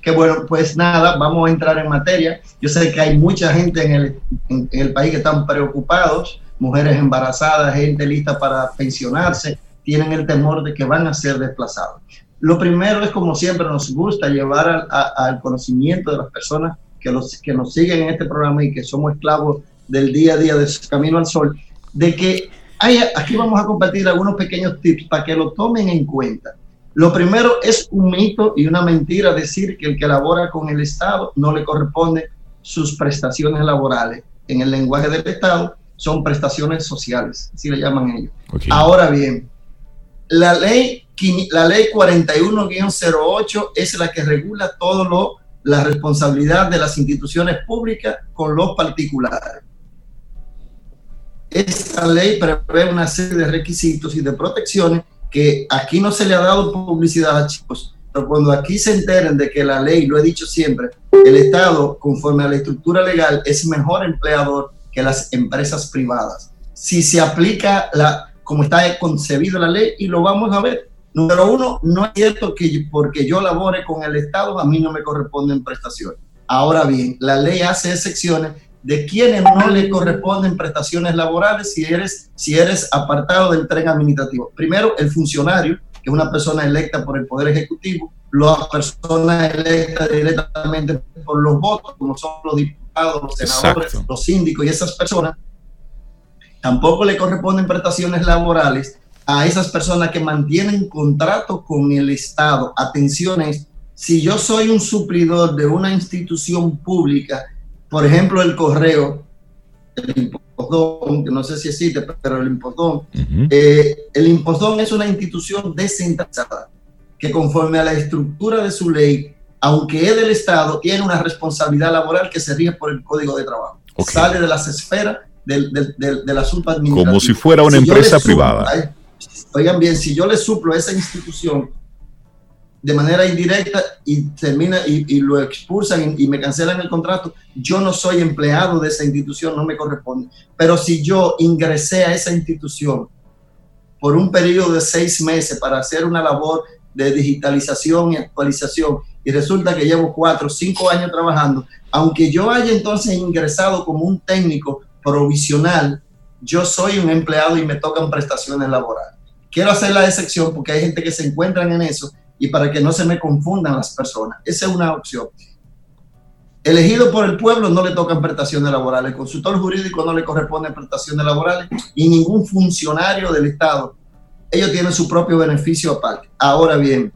que bueno, pues nada, vamos a entrar en materia. Yo sé que hay mucha gente en el, en, el país que están preocupados, mujeres embarazadas, gente lista para pensionarse, tienen el temor de que van a ser desplazados. Lo primero es, como siempre, nos gusta llevar al, conocimiento de las personas que, los, que nos siguen en este programa y que somos esclavos del día a día de su camino al sol, de que hay, aquí vamos a compartir algunos pequeños tips para que lo tomen en cuenta lo primero es un mito y una mentira decir que el que labora con el Estado no le corresponde sus prestaciones laborales. En el lenguaje del Estado son prestaciones sociales, así le llaman ellos. Ahora bien, la ley, la ley 41-08 es la que regula todo lo, la responsabilidad de las instituciones públicas con los particulares. Esta ley prevé una serie de requisitos y de protecciones que aquí no se le ha dado publicidad a chicos, pero cuando aquí se enteren de que la ley, lo he dicho siempre, el Estado, conforme a la estructura legal, es mejor empleador que las empresas privadas. Si se aplica la, como está concebido la ley, y lo vamos a ver. Número uno, no es cierto que porque yo labore con el Estado, a mí no me corresponden prestaciones. Ahora bien, la ley hace excepciones de quienes no le corresponden prestaciones laborales si eres, si eres apartado del tren administrativo. Primero, el funcionario, que es una persona electa por el Poder Ejecutivo, las personas electas directamente por los votos, como son los diputados, los senadores, los síndicos y esas personas, tampoco le corresponden prestaciones laborales a esas personas que mantienen contrato con el Estado. Atenciones, si yo soy un suplidor de una institución pública, por ejemplo, el correo, el impostón, que no sé si existe, pero el impostón, eh, el impostón es una institución descentralizada que conforme a la estructura de su ley, aunque es del Estado, tiene una responsabilidad laboral que se rige por el Código de Trabajo. Sale de las esferas del, del, asunto administrativo. Como si fuera una empresa privada. oigan bien, si yo le suplo a esa institución de manera indirecta y termina y, lo expulsan y, me cancelan el contrato, yo no soy empleado de esa institución, no me corresponde. Pero si yo ingresé a esa institución por un periodo de seis meses para hacer una labor de digitalización y actualización y resulta que llevo cuatro cinco años trabajando, aunque yo haya entonces ingresado como un técnico provisional, yo soy un empleado y me tocan prestaciones laborales. Quiero hacer la excepción porque hay gente que se encuentran en eso y para que no se me confundan las personas. Esa es una opción. Elegido por el pueblo no le tocan prestaciones laborales, el consultor jurídico no le corresponde prestaciones laborales y ningún funcionario del Estado. Ellos tienen su propio beneficio aparte. Ahora bien,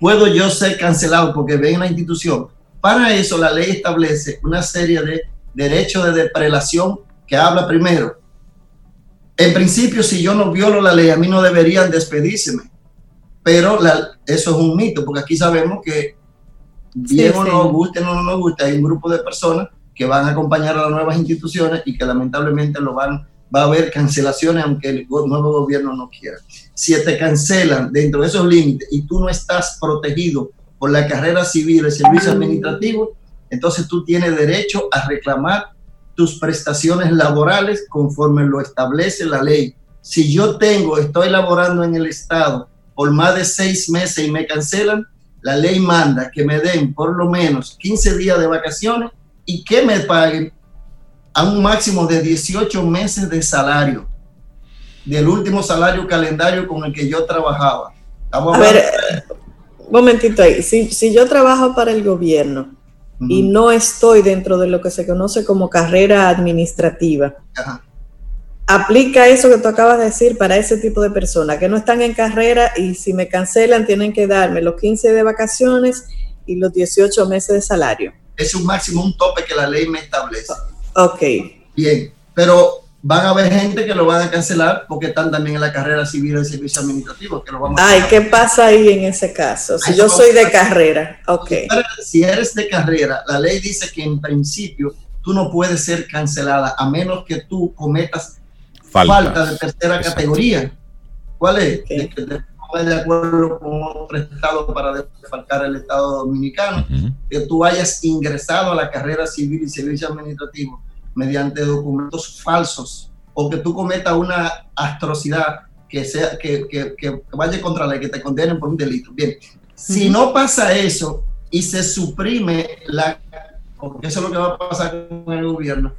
puedo yo ser cancelado porque ven una institución. Para eso la ley establece una serie de derechos de deprelación que habla primero. En principio, si yo no violo la ley, a mí no deberían despedírseme pero eso es un mito, porque aquí sabemos que bien o no nos guste o no nos guste, hay un grupo de personas que van a acompañar a las nuevas instituciones y que lamentablemente lo van, va a haber cancelaciones aunque el nuevo gobierno no quiera. Si te cancelan dentro de esos límites y tú no estás protegido por la carrera civil, el servicio administrativo, entonces tú tienes derecho a reclamar tus prestaciones laborales conforme lo establece la ley. Si yo tengo, estoy laborando en el Estado por más de seis meses y me cancelan, la ley manda que me den por lo menos 15 días de vacaciones y que me paguen a un máximo de 18 meses de salario, del último salario calendario con el que yo trabajaba. a ver, un momentito ahí. Si, si, yo trabajo para el gobierno y no estoy dentro de lo que se conoce como carrera administrativa, aplica eso que tú acabas de decir para ese tipo de personas que no están en carrera y si me cancelan tienen que darme los 15 de vacaciones y los 18 meses de salario. Es un máximo, un tope que la ley me establece. Ok. Bien, pero van a haber gente que lo van a cancelar porque están también en la carrera civil del servicio administrativo. Que lo vamos Ay, ¿qué pasa ahí en ese caso? Si yo soy de carrera, ok. Si eres de carrera, la ley dice que en principio tú no puedes ser cancelada a menos que tú cometas falta, de tercera categoría. ¿Cuál es? Que te de acuerdo con otro estado para defalcar el Estado dominicano, que tú hayas ingresado a la carrera civil y servicio administrativo mediante documentos falsos o que tú cometas una atrocidad que sea que, que, que vaya contra la que te condenen por un delito. Bien, si no pasa eso y se suprime la, porque eso es lo que va a pasar con el gobierno,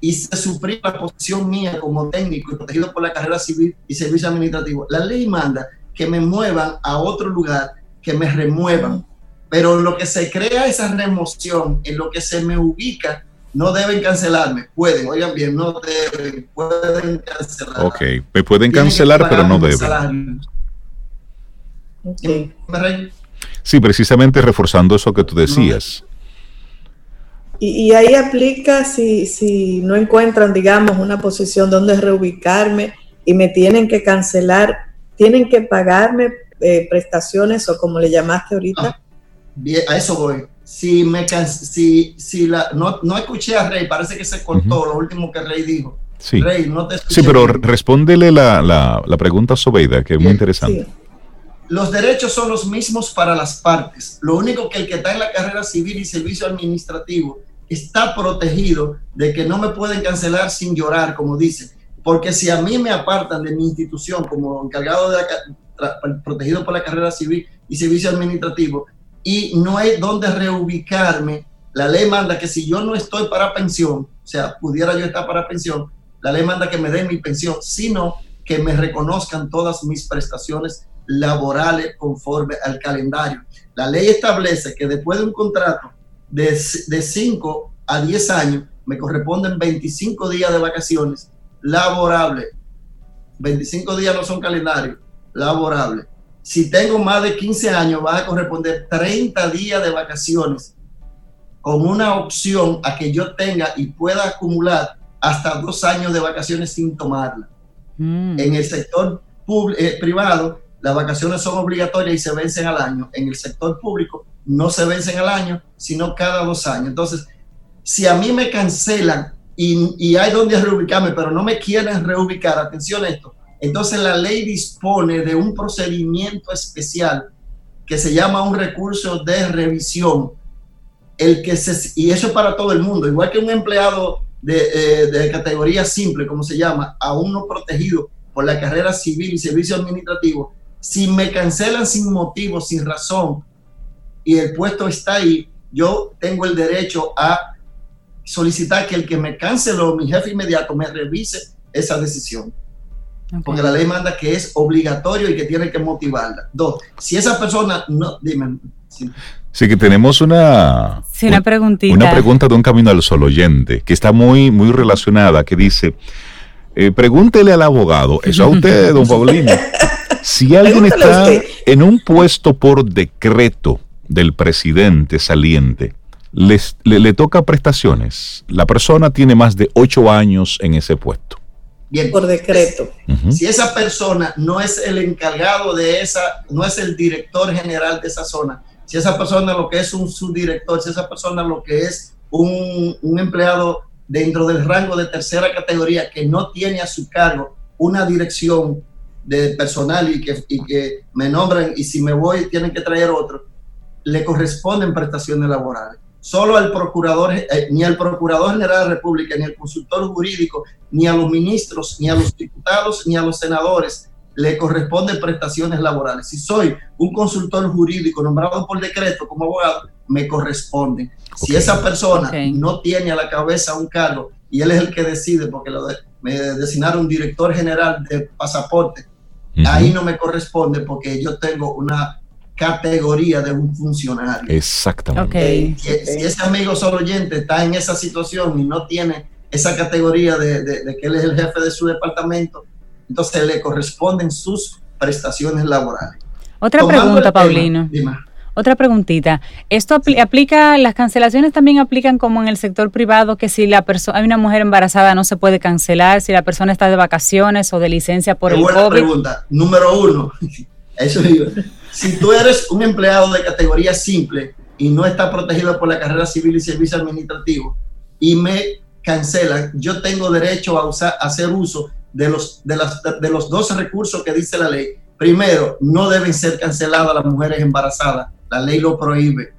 y se suprime la posición mía como técnico y protegido por la carrera civil y servicio administrativo. La ley manda que me muevan a otro lugar, que me remuevan. Pero lo que se crea esa remoción, en lo que se me ubica, no deben cancelarme. Pueden, oigan bien, no deben, pueden cancelar. Ok, me pueden cancelar, pero no deben. Sí, precisamente reforzando eso que tú decías. Y, ahí aplica si, si no encuentran, digamos, una posición donde reubicarme y me tienen que cancelar, tienen que pagarme eh, prestaciones o como le llamaste ahorita. Ah, bien, a eso voy. Si me si, si la, no, no escuché a Rey, parece que se cortó lo último que Rey dijo. Sí. Rey, no te Sí, pero respóndele la, la, la, pregunta a Sobeida, que es muy interesante. Los derechos son los mismos para las partes. Lo único que el que está en la carrera civil y servicio administrativo está protegido de que no me pueden cancelar sin llorar, como dice. Porque si a mí me apartan de mi institución como encargado de protegido por la carrera civil y servicio administrativo y no hay donde reubicarme, la ley manda que si yo no estoy para pensión, o sea, pudiera yo estar para pensión, la ley manda que me den mi pensión, sino que me reconozcan todas mis prestaciones laborales conforme al calendario. La ley establece que después de un contrato de, de 5 a 10 años, me corresponden 25 días de vacaciones laborables. 25 días no son calendarios, laborables. Si tengo más de 15 años, va a corresponder 30 días de vacaciones con una opción a que yo tenga y pueda acumular hasta dos años de vacaciones sin tomarla. Mm. En el sector eh, privado, las vacaciones son obligatorias y se vencen al año. En el sector público no se vencen al año, sino cada dos años. Entonces, si a mí me cancelan y, hay donde reubicarme, pero no me quieren reubicar, atención a esto, entonces la ley dispone de un procedimiento especial que se llama un recurso de revisión, el que se, y eso es para todo el mundo, igual que un empleado de, eh, de categoría simple, como se llama, aún no protegido por la carrera civil y servicio administrativo, si me cancelan sin motivo, sin razón, y el puesto está ahí, yo tengo el derecho a solicitar que el que me canceló, mi jefe inmediato, me revise esa decisión. Porque la ley manda que es obligatorio y que tiene que motivarla. Dos, si esa persona no, dime. Sí. que tenemos una, sí, una, preguntita. una pregunta de un camino al solo oyente que está muy, muy relacionada, que dice, eh, pregúntele al abogado, eso a usted, (laughs) don Paulino, si alguien está en un puesto por decreto del presidente saliente, les, le, toca prestaciones. La persona tiene más de ocho años en ese puesto. Bien, por decreto. Si esa persona no es el encargado de esa, no es el director general de esa zona, si esa persona lo que es un subdirector, si esa persona lo que es un, un empleado dentro del rango de tercera categoría que no tiene a su cargo una dirección de personal y que, y que me nombran y si me voy tienen que traer otro, le corresponden prestaciones laborales solo al procurador, eh, ni al procurador general de la República, ni al consultor jurídico, ni a los ministros, ni a los diputados, ni a los senadores le corresponden prestaciones laborales. Si soy un consultor jurídico nombrado por decreto como abogado, me corresponde. Si esa persona no tiene a la cabeza un cargo y él es el que decide, porque me designaron director general de pasaporte, ahí no me corresponde porque yo tengo una categoría de un funcionario. Exactamente. Si, ese amigo solo oyente está en esa situación y no tiene esa categoría de, de, que él es el jefe de su departamento, entonces le corresponden sus prestaciones laborales. Otra pregunta, Paulino. Otra preguntita. ¿Esto aplica, las cancelaciones también aplican como en el sector privado, que si la persona hay una mujer embarazada no se puede cancelar, si la persona está de vacaciones o de licencia por el buena pregunta. Número uno, eso digo. Si tú eres un empleado de categoría simple y no está protegido por la carrera civil y servicio administrativo y me cancelan, yo tengo derecho a, usar, a hacer uso de los, de, las, de los 12 recursos que dice la ley. Primero, no deben ser canceladas las mujeres embarazadas la ley lo prohíbe.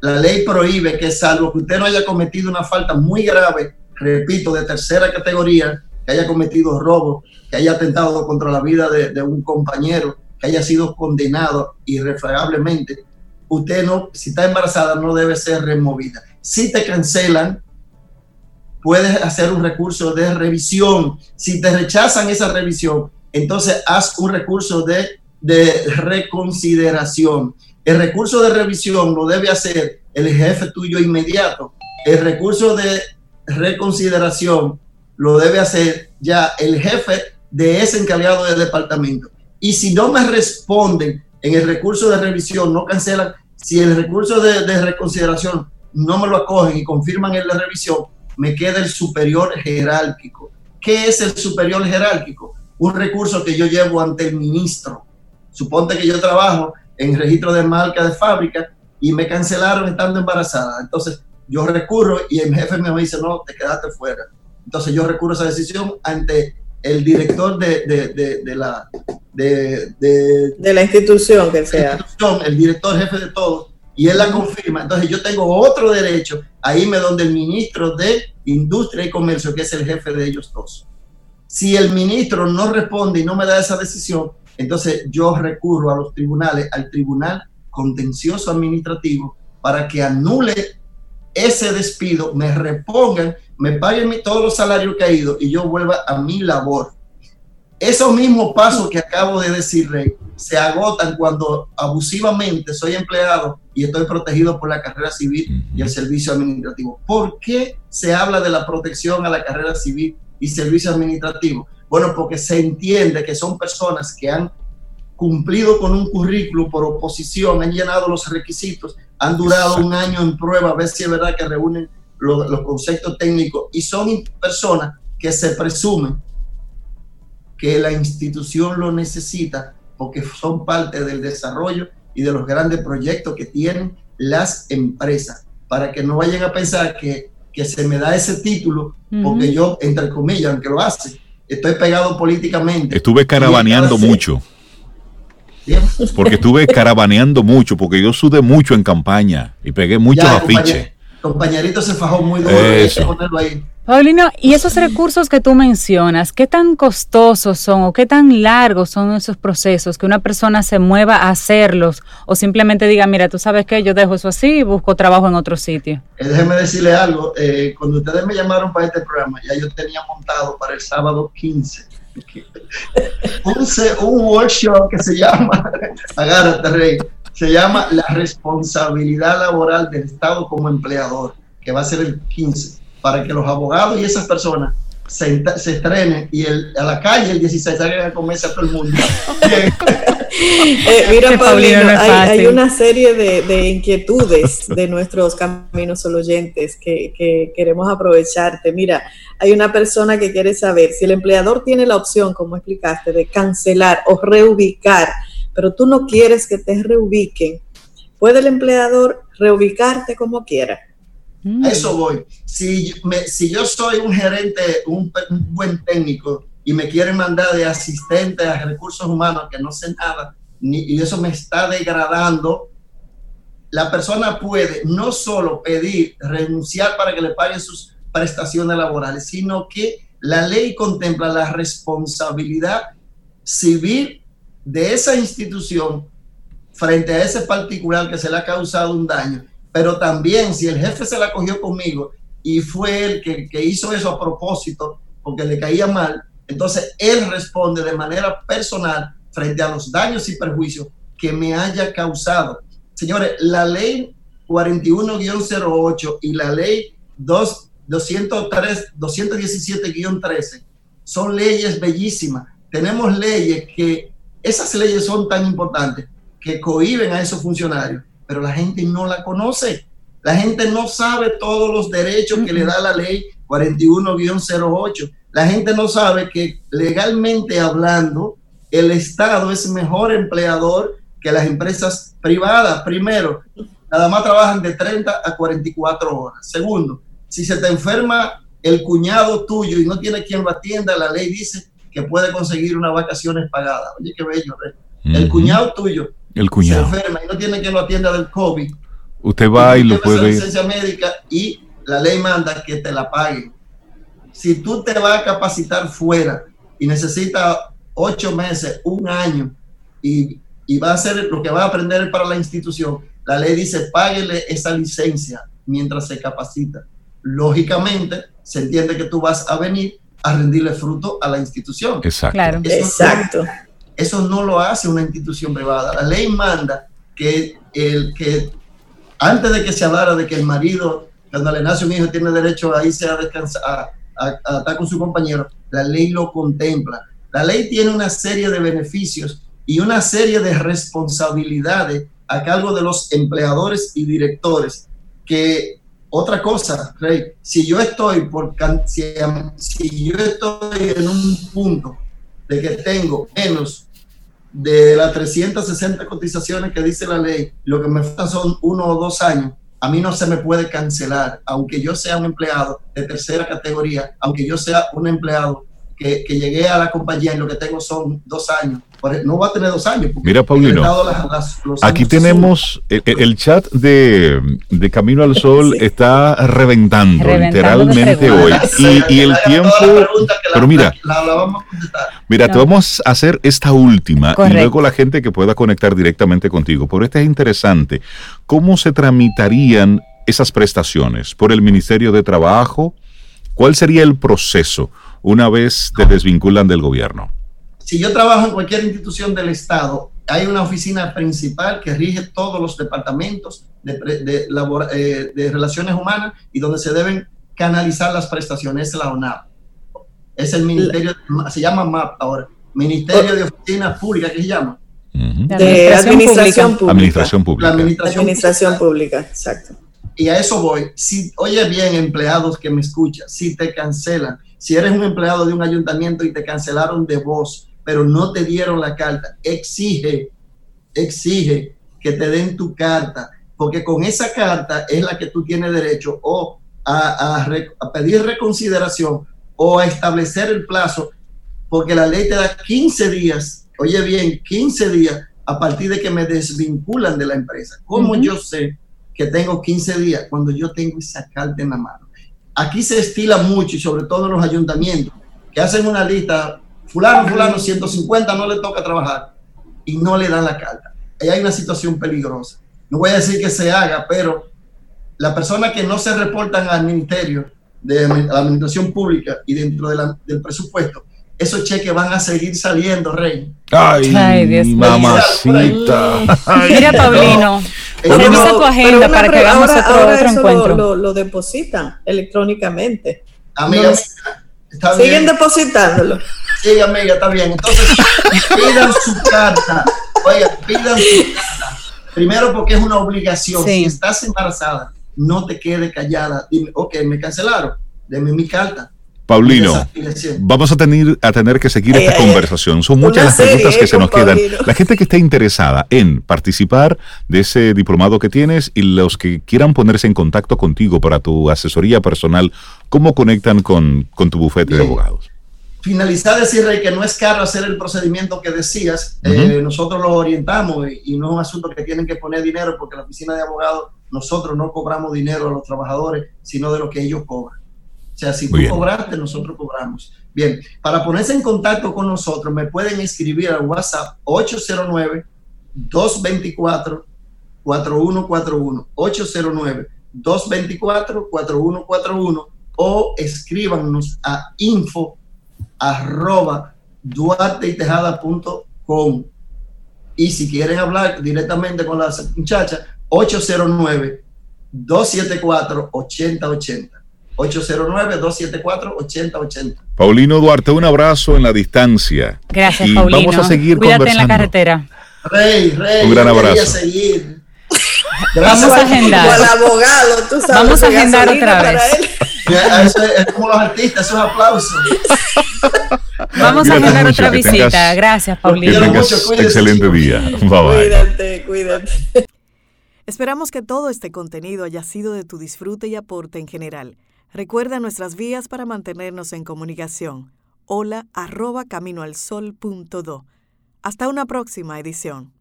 La ley prohíbe que salvo que usted no haya cometido una falta muy grave, repito, de tercera categoría, que haya cometido robo, que haya atentado contra la vida de, un compañero, que haya sido condenado irrefragablemente, usted no, si está embarazada, no debe ser removida. Si te cancelan, puedes hacer un recurso de revisión. Si te rechazan esa revisión, entonces haz un recurso de de reconsideración. El recurso de revisión lo debe hacer el jefe tuyo inmediato. El recurso de reconsideración lo debe hacer ya el jefe de ese encargado del departamento. Y si no me responden en el recurso de revisión, no cancelan, si el recurso de, de reconsideración no me lo acogen y confirman en la revisión, me queda el superior jerárquico. ¿Qué es el superior jerárquico? Un recurso que yo llevo ante el ministro Suponte que yo trabajo en registro de marca de fábrica y me cancelaron estando embarazada. Entonces yo recurro y el jefe me dice, no, te quedaste fuera. Entonces yo recurro a esa decisión ante el director de, de, de, la de, la institución que sea. el director jefe de todo, y él la confirma. Entonces yo tengo otro derecho a irme donde el ministro de Industria y Comercio, que es el jefe de ellos dos. Si el ministro no responde y no me da esa decisión, entonces yo recurro a los tribunales, al tribunal contencioso administrativo, para que anule ese despido, me repongan, me paguen todos los salarios ido y yo vuelva a mi labor. Esos mismos pasos que acabo de decir, se agotan cuando abusivamente soy empleado y estoy protegido por la carrera civil y el servicio administrativo. ¿Por qué se habla de la protección a la carrera civil y servicio administrativo? Bueno, porque se entiende que son personas que han cumplido con un currículo por oposición, han llenado los requisitos, han durado un año en prueba, a ver si es verdad que reúnen los, los conceptos técnicos y son personas que se presumen que la institución lo necesita porque son parte del desarrollo y de los grandes proyectos que tienen las empresas, para que no vayan a pensar que, que se me da ese título porque yo, entre comillas, aunque lo hace, estoy pegado políticamente. Estuve caravaneando mucho. Porque estuve caravaneando mucho, porque yo sudé mucho en campaña y pegué muchos afiches. Compañerito se fajó muy duro. Ponerlo ahí. Paulino, ¿y esos recursos que tú mencionas, qué tan costosos son o qué tan largos son esos procesos que una persona se mueva a hacerlos o simplemente diga, mira, tú sabes que yo dejo eso así y busco trabajo en otro sitio? Eh, déjeme decirle algo, eh, cuando ustedes me llamaron para este programa, ya yo tenía montado para el sábado 15 un, (laughs) un workshop que se llama, (laughs) agárrate rey, se llama la responsabilidad laboral del Estado como empleador, que va a ser el 15 para que los abogados y esas personas se, se estrenen y el, a la calle el 16 salgan a comerse a todo el mundo. (laughs) eh, mira, Paulino, hay, hay, una serie de, de, inquietudes de nuestros caminos solo oyentes que, que, queremos aprovecharte. Mira, hay una persona que quiere saber si el empleador tiene la opción, como explicaste, de cancelar o reubicar, pero tú no quieres que te reubiquen. ¿Puede el empleador reubicarte como quiera? A eso voy. Si, si yo soy un gerente, un, buen técnico y me quieren mandar de asistente a recursos humanos que no sé nada y eso me está degradando, la persona puede no solo pedir renunciar para que le paguen sus prestaciones laborales, sino que la ley contempla la responsabilidad civil de esa institución frente a ese particular que se le ha causado un daño pero también si el jefe se la cogió conmigo y fue el que, que hizo eso a propósito porque le caía mal, entonces él responde de manera personal frente a los daños y perjuicios que me haya causado. Señores, la ley 41-08 y la ley 2 203, 217-13 son leyes bellísimas. Tenemos leyes que, esas leyes son tan importantes que cohiben a esos funcionarios, pero la gente no la conoce. La gente no sabe todos los derechos que le da la ley 41-08. La gente no sabe que legalmente hablando, el Estado es mejor empleador que las empresas privadas. Primero, nada más trabajan de 30 a 44 horas. Segundo, si se te enferma el cuñado tuyo y no tiene quien lo atienda, la ley dice que puede conseguir unas vacaciones pagadas. Oye, qué bello. El cuñado tuyo el cuñado. se enferma y no tiene quien lo atienda del COVID. Usted va y, lo puede. licencia médica y la ley manda que te la paguen. Si tú te vas a capacitar fuera y necesitas ocho meses, un año y, y va a hacer lo que va a aprender para la institución, la ley dice páguele esa licencia mientras se capacita. Lógicamente, se entiende que tú vas a venir a rendirle fruto a la institución. Exacto. Eso Exacto. No, eso no lo hace una institución privada. La ley manda que el que antes de que se hablara de que el marido, cuando le nace un hijo, tiene derecho a irse a descansar, a, a estar con su compañero, la ley lo contempla. La ley tiene una serie de beneficios y una serie de responsabilidades a cargo de los empleadores y directores que otra cosa, Rey, si yo estoy por si, si yo estoy en un punto de que tengo menos de las 360 cotizaciones que dice la ley, lo que me faltan son uno o dos años, a mí no se me puede cancelar, aunque yo sea un empleado de tercera categoría, aunque yo sea un empleado que, que llegué a la compañía y lo que tengo son dos años no va a tener dos años. Mira, Paulino, aquí tenemos el, chat de, Camino al Sol está reventando, literalmente hoy. Y, el tiempo. pero mira, mira, te vamos a hacer esta última y luego la gente que pueda conectar directamente contigo. Por esta es interesante. ¿Cómo se tramitarían esas prestaciones? ¿Por el Ministerio de Trabajo? ¿Cuál sería el proceso una vez te desvinculan del gobierno? Si yo trabajo en cualquier institución del Estado, hay una oficina principal que rige todos los departamentos de, de, eh, de relaciones humanas y donde se deben canalizar las prestaciones, es la ONAP. Es el ministerio, se llama MAP ahora, Ministerio de Oficinas Públicas, ¿qué se llama? De administración pública. Administración pública. La administración, pública. exacto. Y a eso voy. Si, oye bien, empleados que me escuchan, si te cancelan, si eres un empleado de un ayuntamiento y te cancelaron de voz, pero no te dieron la carta. Exige, exige que te den tu carta, porque con esa carta es la que tú tienes derecho o a, pedir reconsideración o a establecer el plazo, porque la ley te da 15 días, oye bien, 15 días a partir de que me desvinculan de la empresa. ¿Cómo yo sé que tengo 15 días cuando yo tengo esa carta en la mano? Aquí se estila mucho y sobre todo en los ayuntamientos que hacen una lista fulano, fulano, 150 no le toca trabajar y no le dan la carta. Ahí hay una situación peligrosa. No voy a decir que se haga, pero las personas que no se reportan al ministerio de la administración pública y dentro del presupuesto, esos cheques van a seguir saliendo, Rey. Ay, Dios mamacita. Mira, Paulino, revisa tu agenda para que hagamos otro, encuentro. Lo, lo, depositan electrónicamente. Amiga, Siguen depositándolo. Sí, amiga, está bien. Entonces, pidan su carta. Oiga, pidan su carta. Primero porque es una obligación. Si estás embarazada, no te quede callada. Dime, ok, me cancelaron. Deme mi carta. Paulino, vamos a tener, a tener que seguir esta conversación. Son muchas las preguntas que se nos quedan. La gente que esté interesada en participar de ese diplomado que tienes y los que quieran ponerse en contacto contigo para tu asesoría personal, ¿cómo conectan con, tu bufete de abogados? Finalizar decir, Rey, que no es caro hacer el procedimiento que decías. Eh, nosotros lo orientamos y, y no es un asunto que tienen que poner dinero porque la oficina de abogados, nosotros no cobramos dinero a los trabajadores, sino de lo que ellos cobran. O sea, si tú cobraste, nosotros cobramos. Bien, para ponerse en contacto con nosotros, me pueden escribir al WhatsApp 809-224-4141. 809-224-4141 o escríbanos a info arroba duarteitejada.com. Y si quieren hablar directamente con la muchacha, 809 274 8080 809-274-8080. Paulino Duarte, un abrazo en la distancia. Gracias, y Paulino. Vamos a seguir Cuídate conversando. en la carretera. Rey, Rey, Un gran abrazo. seguir. Vamos a agendar. Como al abogado, tú sabes. Vamos a agendar otra vez. Eso es, es como los artistas, esos aplausos. Vamos a agendar otra que visita. tengas- Gracias, Que tengas mucho, cuídese, excelente día. Bye bye. Cuídate, cuídate. Esperamos que todo este contenido haya sido de tu disfrute y aporte en general. Recuerda nuestras vías para mantenernos en comunicación. Hola arroba caminoalsol.do. Hasta una próxima edición.